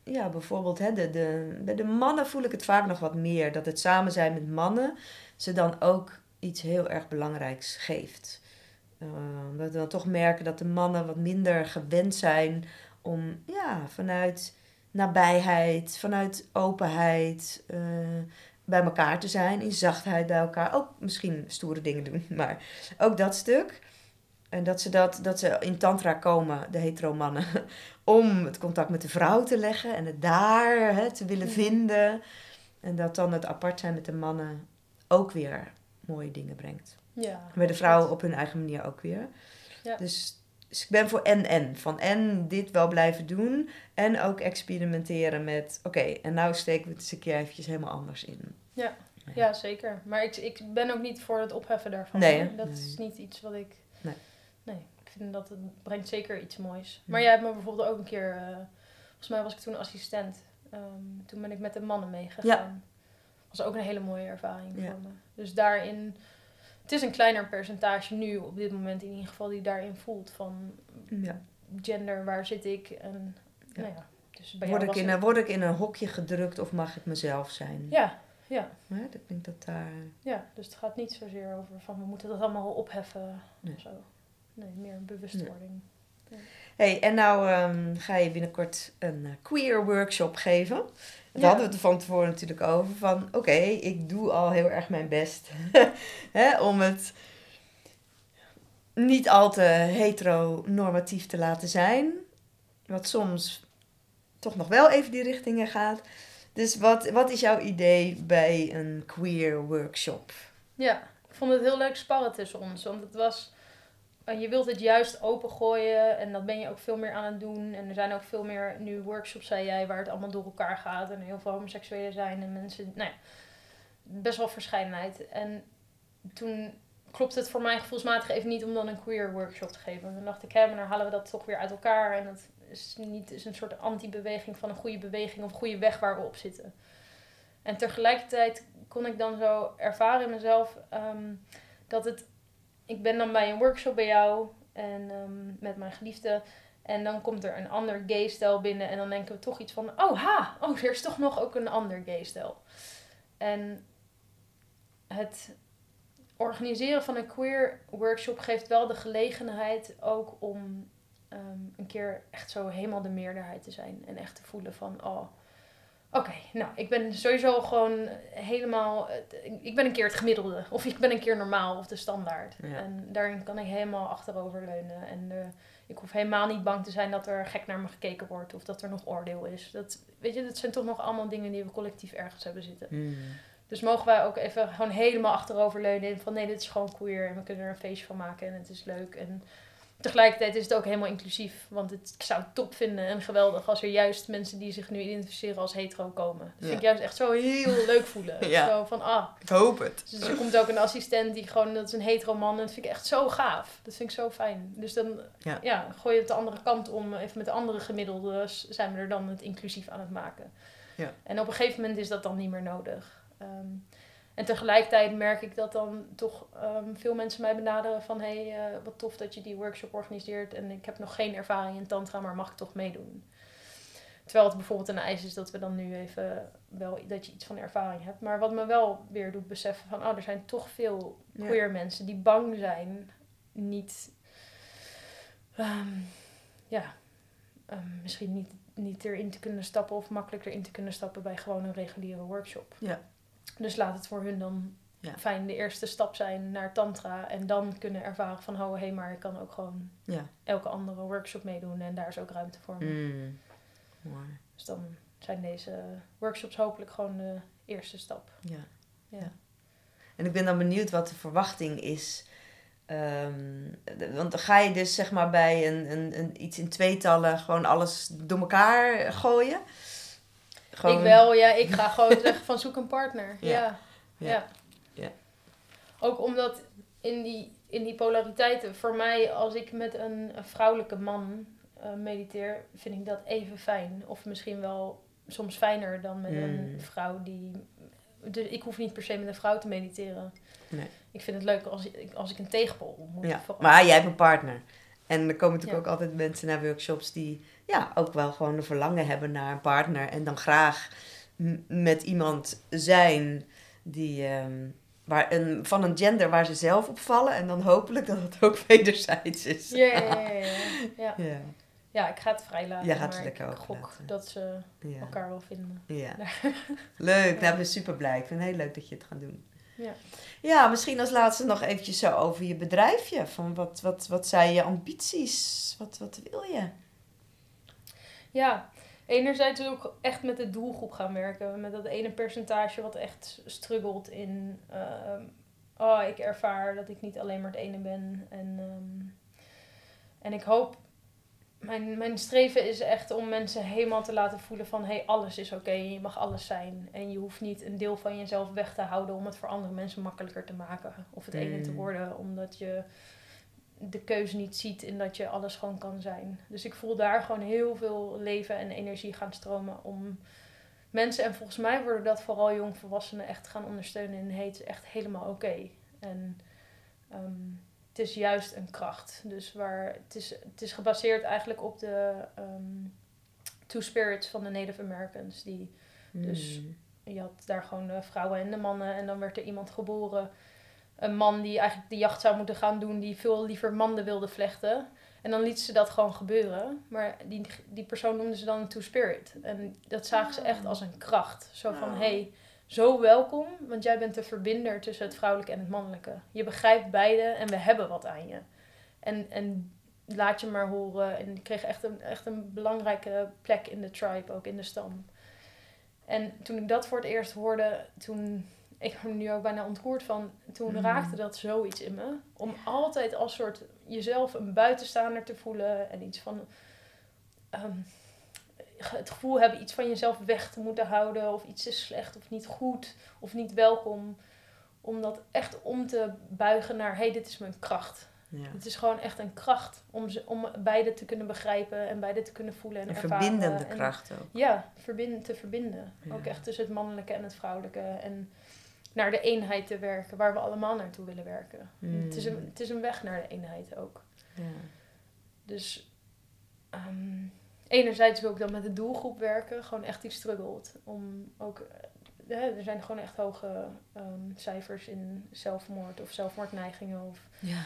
ja, bijvoorbeeld hè, de, de, bij de mannen voel ik het vaak nog wat meer. Dat het samen zijn met mannen ze dan ook iets heel erg belangrijks geeft. Uh, omdat we dan toch merken dat de mannen wat minder gewend zijn om ja, vanuit nabijheid, vanuit openheid eh, bij elkaar te zijn, in zachtheid bij elkaar. Ook misschien stoere dingen doen, maar ook dat stuk. En dat ze, dat, dat ze in tantra komen, de hetero mannen, om het contact met de vrouw te leggen en het daar hè, te willen vinden. En dat dan het apart zijn met de mannen ook weer mooie dingen brengt. Ja. Bij de vrouwen op hun eigen manier ook weer. Ja. Dus, dus ik ben voor en-en. Van en dit wel blijven doen. En ook experimenteren met... Oké, en nou steken we het eens een keer eventjes helemaal anders in. Ja, zeker. Maar ik, ik ben ook niet voor het opheffen daarvan. Nee, hè? Dat Nee. is niet iets wat ik... Vind dat het brengt zeker iets moois. Maar jij hebt me bijvoorbeeld ook een keer... eh, volgens mij was ik toen assistent. Ehm, toen ben ik met de mannen meegegaan. was ook een hele mooie ervaring voor me. Dus daarin... Het is een kleiner percentage nu, op dit moment in ieder geval, die daarin voelt. Van Ja. gender, waar zit ik? En Ja. nou ja, dus bij Word ik, in, een- word ik in een hokje gedrukt of mag ik mezelf zijn? Ja, ja. Ik denk dat daar... Ja, dus het gaat niet zozeer over van we moeten dat allemaal opheffen Nee. of zo. Nee, meer bewustwording. hey, en nou ehm, ga je binnenkort een eh, queer workshop geven. Daar Ja. hadden we het van tevoren natuurlijk over. Van oké, ik doe al heel erg mijn best hè, om het niet al te heteronormatief te laten zijn. Wat soms toch nog wel even die richtingen gaat. Dus wat, wat is jouw idee bij een queer workshop? Ja, ik vond het heel leuk sparren tussen ons. Want het was, je wilt het juist opengooien en dat ben je ook veel meer aan het doen. En er zijn ook veel meer nu workshops, zei jij, waar het allemaal door elkaar gaat. En heel veel homoseksuelen zijn en mensen, nou ja, best wel verscheidenheid. En toen klopt het voor mij gevoelsmatig even niet om dan een queer workshop te geven. En dan dacht ik, hè, maar dan halen we dat toch weer uit elkaar. En dat is niet is een soort anti-beweging van een goede beweging of goede weg waar we op zitten. En tegelijkertijd kon ik dan zo ervaren in mezelf ehm, dat het. Ik ben dan bij een workshop bij jou en ehm, met mijn geliefde. En dan komt er een ander gay-stijl binnen. En dan denken we toch iets van: oh ha, oh, er is toch nog ook een ander gay-stijl. En het organiseren van een queer workshop geeft wel de gelegenheid ook om ehm, een keer echt zo helemaal de meerderheid te zijn. En echt te voelen van: oh. Oké, nou, ik ben sowieso gewoon helemaal. eh, Ik ben een keer het gemiddelde. Of ik ben een keer normaal of de standaard. Ja. En daarin kan ik helemaal achterover leunen. En eh, ik hoef helemaal niet bang te zijn dat er gek naar me gekeken wordt. Of dat er nog oordeel is. Dat, weet je, dat zijn toch nog allemaal dingen die we collectief ergens hebben zitten. Hmm. Dus mogen wij ook even gewoon helemaal achterover leunen. Van nee, dit is gewoon queer. En we kunnen er een feestje van maken. En het is leuk. En tegelijkertijd is het ook helemaal inclusief. Want het, ik zou het top vinden en geweldig als er juist mensen die zich nu identificeren als hetero komen. Dat vind ik Ja. juist echt zo heel leuk voelen. Ja. Zo van ah. Ik hoop het. Dus er komt ook een assistent die gewoon, dat is een hetero man. En dat vind ik echt zo gaaf. Dat vind ik zo fijn. Dus dan Ja. ja. gooi je het de andere kant om. Even met de andere gemiddeldes zijn we er dan het inclusief aan het maken. Ja. En op een gegeven moment is dat dan niet meer nodig. Ehm, en tegelijkertijd merk ik dat dan toch ehm, veel mensen mij benaderen van... hé, hey, eh, wat tof dat je die workshop organiseert. En ik heb nog geen ervaring in tantra, maar mag ik toch meedoen? Terwijl het bijvoorbeeld een eis is dat we dan nu even wel dat je iets van ervaring hebt. Maar wat me wel weer doet beseffen van... oh, er zijn toch veel Ja. queer mensen die bang zijn niet... ehm, ja, ehm, misschien niet niet erin te kunnen stappen of makkelijk erin te kunnen stappen bij gewoon een reguliere workshop. Ja. Dus laat het voor hun dan Ja. fijn de eerste stap zijn naar tantra en dan kunnen ervaren van oh hé, hey, maar ik kan ook gewoon Ja. elke andere workshop meedoen en daar is ook ruimte voor. Mm. Mooi. Dus dan zijn deze workshops hopelijk gewoon de eerste stap. Ja. Ja. En ik ben dan benieuwd wat de verwachting is. Ehm, de- want dan ga je dus zeg maar bij een, een, een, iets in tweetallen gewoon alles door elkaar gooien. Gewoon- Ik wel, ja. Ik ga gewoon zeggen van zoek een partner. Ja. Ja. Ja. Ook omdat in die, in die polariteiten, voor mij als ik met een, een vrouwelijke man eh, mediteer, vind ik dat even fijn. Of misschien wel soms fijner dan met een Mm. vrouw die... Dus ik hoef niet per se met een vrouw te mediteren. Nee. Ik vind het leuk als ik, als ik een tegenpol ontmoet. Ja. Maar jij hebt een partner. En er komen natuurlijk Ja. ook altijd mensen naar workshops die ja, ook wel gewoon een verlangen hebben naar een partner. En dan graag met iemand zijn die, ehm, waar een, van een gender waar ze zelf op vallen. En dan hopelijk dat het ook wederzijds is. Ja, ja, ja, ja, ja. ja. ja. Ja, ik ga het vrij laten. Jij gaat het lekker ik open gok laten. dat ze ja. elkaar wel vinden. Ja. Leuk, nou, ik ben super blij. Ik vind het heel leuk dat je het gaat doen. Ja. Ja, misschien als laatste nog eventjes zo over je bedrijfje. Van wat, wat, wat zijn je ambities? Wat, wat wil je? Ja, enerzijds ook echt met de doelgroep gaan werken. Met dat ene percentage wat echt struggelt in... ehm, oh, ik ervaar dat ik niet alleen maar het ene ben. En, ehm, en ik hoop... Mijn, mijn streven is echt om mensen helemaal te laten voelen van... Hé, hey, alles is oké. je mag alles zijn. En je hoeft niet een deel van jezelf weg te houden... om het voor andere mensen makkelijker te maken. Of het ene te Mm. worden. Omdat je de keuze niet ziet in dat je alles gewoon kan zijn. Dus ik voel daar gewoon heel veel leven en energie gaan stromen om mensen, en volgens mij worden dat vooral jongvolwassenen echt gaan ondersteunen in is echt helemaal oké. En ehm, het is juist een kracht. Dus waar het is, het is gebaseerd eigenlijk op de ehm, Two Spirits van de Native Americans. Die, Dus- Hmm. je had daar gewoon de vrouwen en de mannen en dan werd er iemand geboren. Een man die eigenlijk de jacht zou moeten gaan doen, die veel liever manden wilde vlechten. En dan liet ze dat gewoon gebeuren. Maar die, die persoon noemden ze dan een two-spirit. En dat zagen ze echt als een kracht. Zo van, Ah. hé, hey, zo welkom, want jij bent de verbinder tussen het vrouwelijke en het mannelijke. Je begrijpt beide en we hebben wat aan je. En, en laat je maar horen. En ik kreeg echt een, echt een belangrijke plek in de tribe, ook in de stam. En toen ik dat voor het eerst hoorde, toen... Ik ben nu ook bijna ontroerd van. Toen Mm. raakte dat zoiets in me. Om altijd als soort jezelf een buitenstaander te voelen. En iets van... ehm, het gevoel hebben iets van jezelf weg te moeten houden. Of iets is slecht of niet goed. Of niet welkom. Om dat echt om te buigen naar... Hé, hey, dit is mijn kracht. Ja. Het is gewoon echt een kracht om, ze, om beide te kunnen begrijpen en beide te kunnen voelen en Een ervaren. verbindende En- kracht ook. Ja, te verbinden. Ja. Ook echt tussen het mannelijke en het vrouwelijke. En naar de eenheid te werken, waar we allemaal naartoe willen werken. Mm. Het, is een, het is een weg naar de eenheid ook. Ja. Dus ehm, enerzijds wil ik dan met de doelgroep werken, gewoon echt die struggelt. Om ook, eh, er zijn gewoon echt hoge ehm, cijfers in zelfmoord of zelfmoordneigingen of Ja.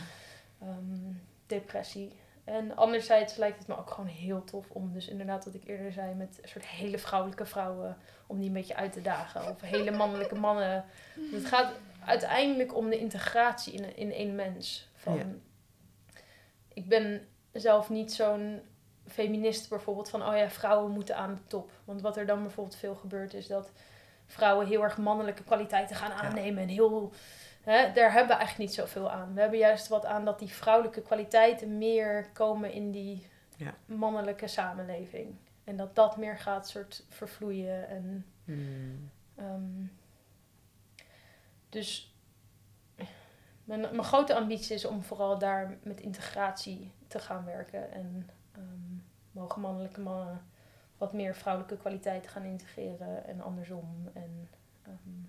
ehm, depressie. En anderzijds lijkt het me ook gewoon heel tof om dus inderdaad wat ik eerder zei met een soort hele vrouwelijke vrouwen om die een beetje uit te dagen. Of hele mannelijke mannen. Het gaat uiteindelijk om de integratie in, in één mens. Van, Ja. Ik ben zelf niet zo'n feminist bijvoorbeeld van oh ja, vrouwen moeten aan de top. Want wat er dan bijvoorbeeld veel gebeurt is dat vrouwen heel erg mannelijke kwaliteiten gaan aannemen en heel Hè, daar hebben we eigenlijk niet zoveel aan. We hebben juist wat aan dat die vrouwelijke kwaliteiten meer komen in die Ja. mannelijke samenleving. En dat dat meer gaat soort vervloeien. En, Hmm. ehm, dus mijn, mijn grote ambitie is om vooral daar met integratie te gaan werken. En ehm, mogen mannelijke mannen wat meer vrouwelijke kwaliteiten gaan integreren en andersom. En ehm,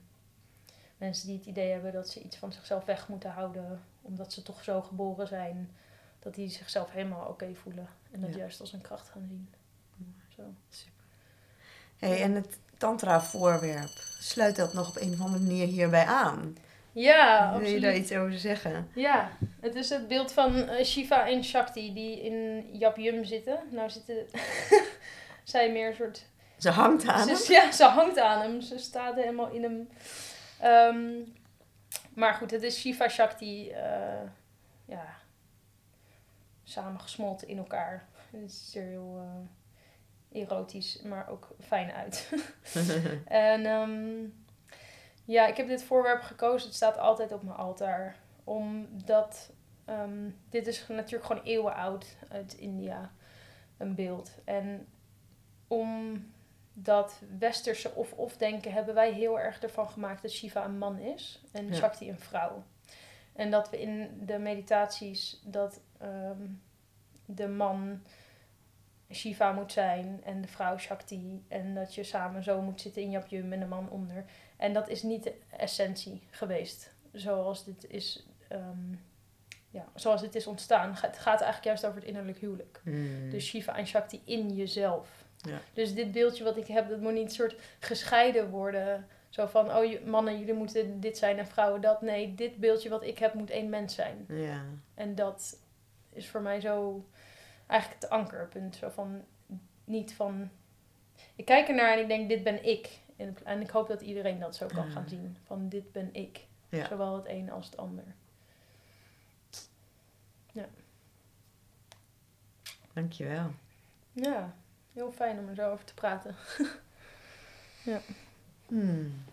mensen die het idee hebben dat ze iets van zichzelf weg moeten houden, omdat ze toch zo geboren zijn, dat die zichzelf helemaal oké voelen. En dat Ja. juist als een kracht gaan zien. Zo. Hey, en het tantra-voorwerp, sluit dat nog op een of andere manier hierbij aan? Ja, Wil je absoluut. daar iets over zeggen? Ja, het is het beeld van eh, Shiva en Shakti die in Yap Yum zitten. Nou zitten zij meer een soort Ze hangt aan hem. Ja, ze hangt aan hem. Ze staat helemaal in hem. Ehm, maar goed, het is Shiva Shakti. eh ja. Samengesmolten in elkaar. Het ziet er heel eh, erotisch, maar ook fijn uit. en ehm, ja, ik heb dit voorwerp gekozen. Het staat altijd op mijn altaar. Omdat ehm, dit is natuurlijk gewoon eeuwen oud uit India. Een beeld. En om dat westerse of-of denken hebben wij heel erg ervan gemaakt dat Shiva een man is en Ja. Shakti een vrouw. En dat we in de meditaties dat ehm, de man Shiva moet zijn en de vrouw Shakti. En dat je samen zo moet zitten in Japjum en de man onder. En dat is niet de essentie geweest. Zoals dit is, ehm, ja, zoals dit is ontstaan. Het gaat eigenlijk juist over het innerlijk huwelijk. Mm. Dus Shiva en Shakti in jezelf. Ja. Dus dit beeldje wat ik heb, dat moet niet een soort gescheiden worden. Zo van, oh mannen, jullie moeten dit zijn en vrouwen dat. Nee, dit beeldje wat ik heb moet één mens zijn. Ja. En dat is voor mij zo eigenlijk het ankerpunt. Zo van, niet van... Ik kijk ernaar en ik denk, dit ben ik. En, en ik hoop dat iedereen dat zo kan gaan zien. Van, dit ben ik. Ja. Zowel het een als het ander. Dankjewel. Ja, heel fijn om er zo over te praten. Hmm.